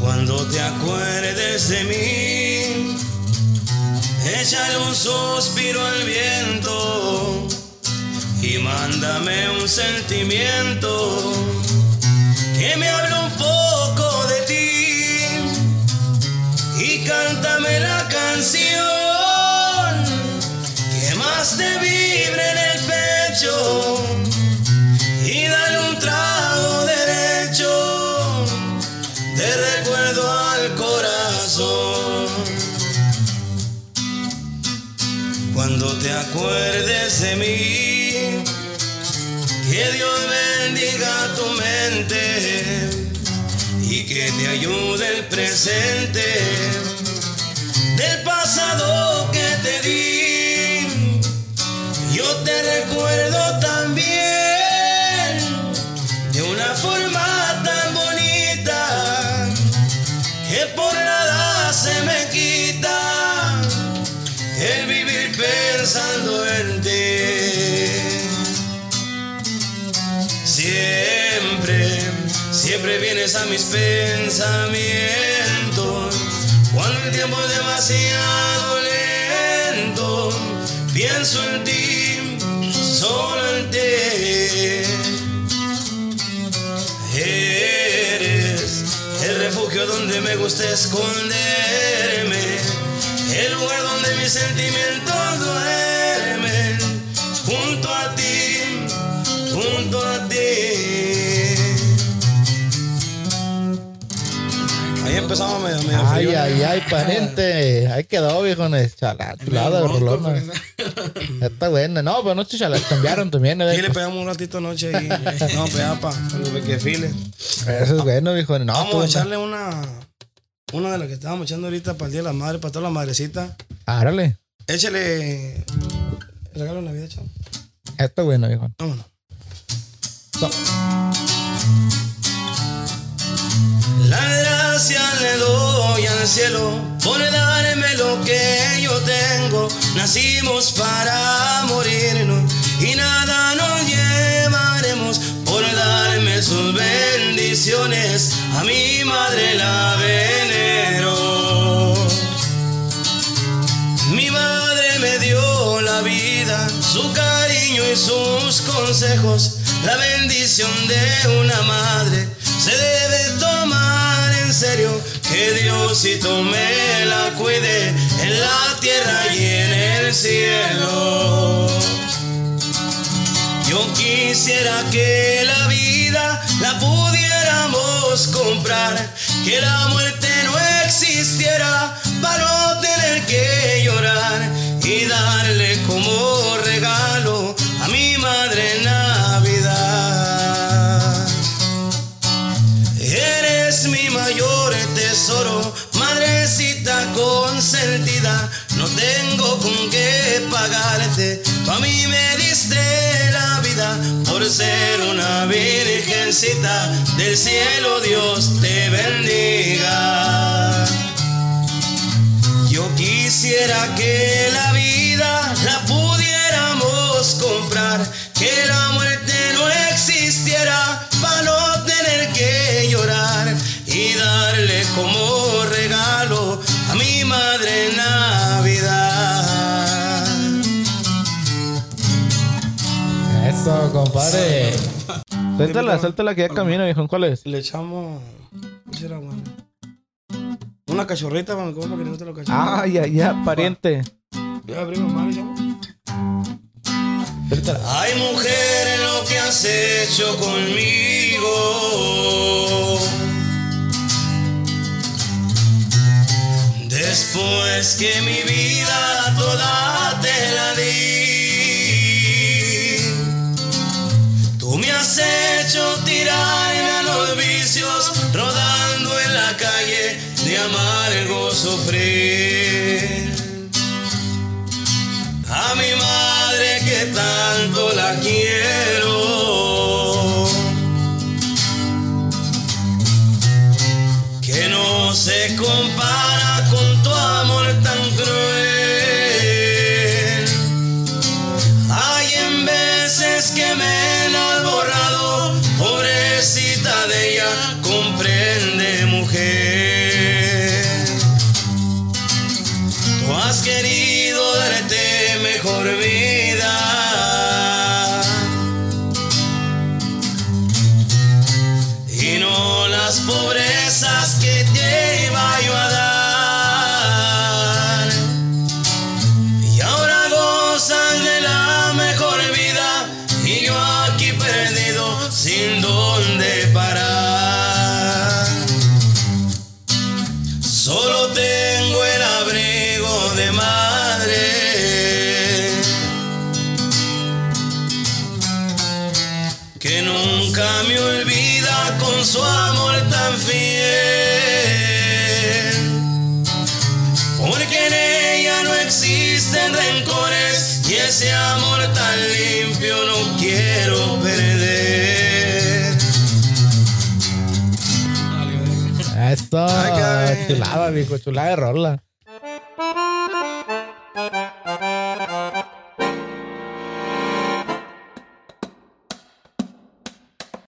Cuando te acuerdes de mí, Échale un suspiro al viento y mándame un sentimiento que me hable un poco de ti y cántame la canción que más te vibre en el pecho y dale un trago derecho de recuerdo al corazón. Cuando te acuerdes de mí, que Dios bendiga tu mente y que te ayude el presente del pasado que te di. Yo te recuerdo también de una forma siempre vienes a mis pensamientos cuando el tiempo es demasiado lento. Pienso en ti, solo en ti. Eres el refugio donde me gusta esconderme, el lugar donde mis sentimientos Ay, ay, ay, pariente. Ahí quedó, viejo. Chala, chulada de rolona. Está buena. No, pero no estoy chala. Cambiaron también. Y le pegamos un ratito anoche y no, pegaba para que file. Eso es bueno, viejo. No, Vamos a echarle una, una de las que estábamos echando ahorita para el Día de la Madre, para todas las madrecitas. Árale. Échale regalo de Navidad, chavo. Está bueno, viejo. Vámonos. No. Las gracias le doy al cielo por darme lo que yo tengo. Nacimos para morirnos y nada nos llevaremos por darme sus bendiciones. A mi madre la venero. Mi madre me dio la vida, su cariño y sus consejos. La bendición de una madre se debe tomar serio. Que Diosito me la cuide en la tierra y en el cielo. Yo quisiera que la vida la pudiéramos comprar, que la muerte no existiera para no tener que llorar y darle como regalo a mi madre Navidad. Mayor tesoro, madrecita consentida. No tengo con qué pagarte, a mí me diste la vida por ser una virgencita del cielo. Dios te bendiga. Yo quisiera que la vida la pudiéramos comprar, que la muerte no existiera para Eso, compadre. Suéltala, suéltala que ya camina, viejo. ¿Cuál es? Le echamos. ¿Qué será bueno? Una cachorrita para mi compa que le gusta los cachorros. Ah, ya, ya, pariente. Ya abrimos mal, chavo. Suéltala. Ay mujer, lo que has hecho conmigo. Después que mi vida toda hecho tirarme a los vicios, rodando en la calle de amargo sufrir a mi madre que tanto la quiero. Cabrón. chulada, viejo, chulada de rola.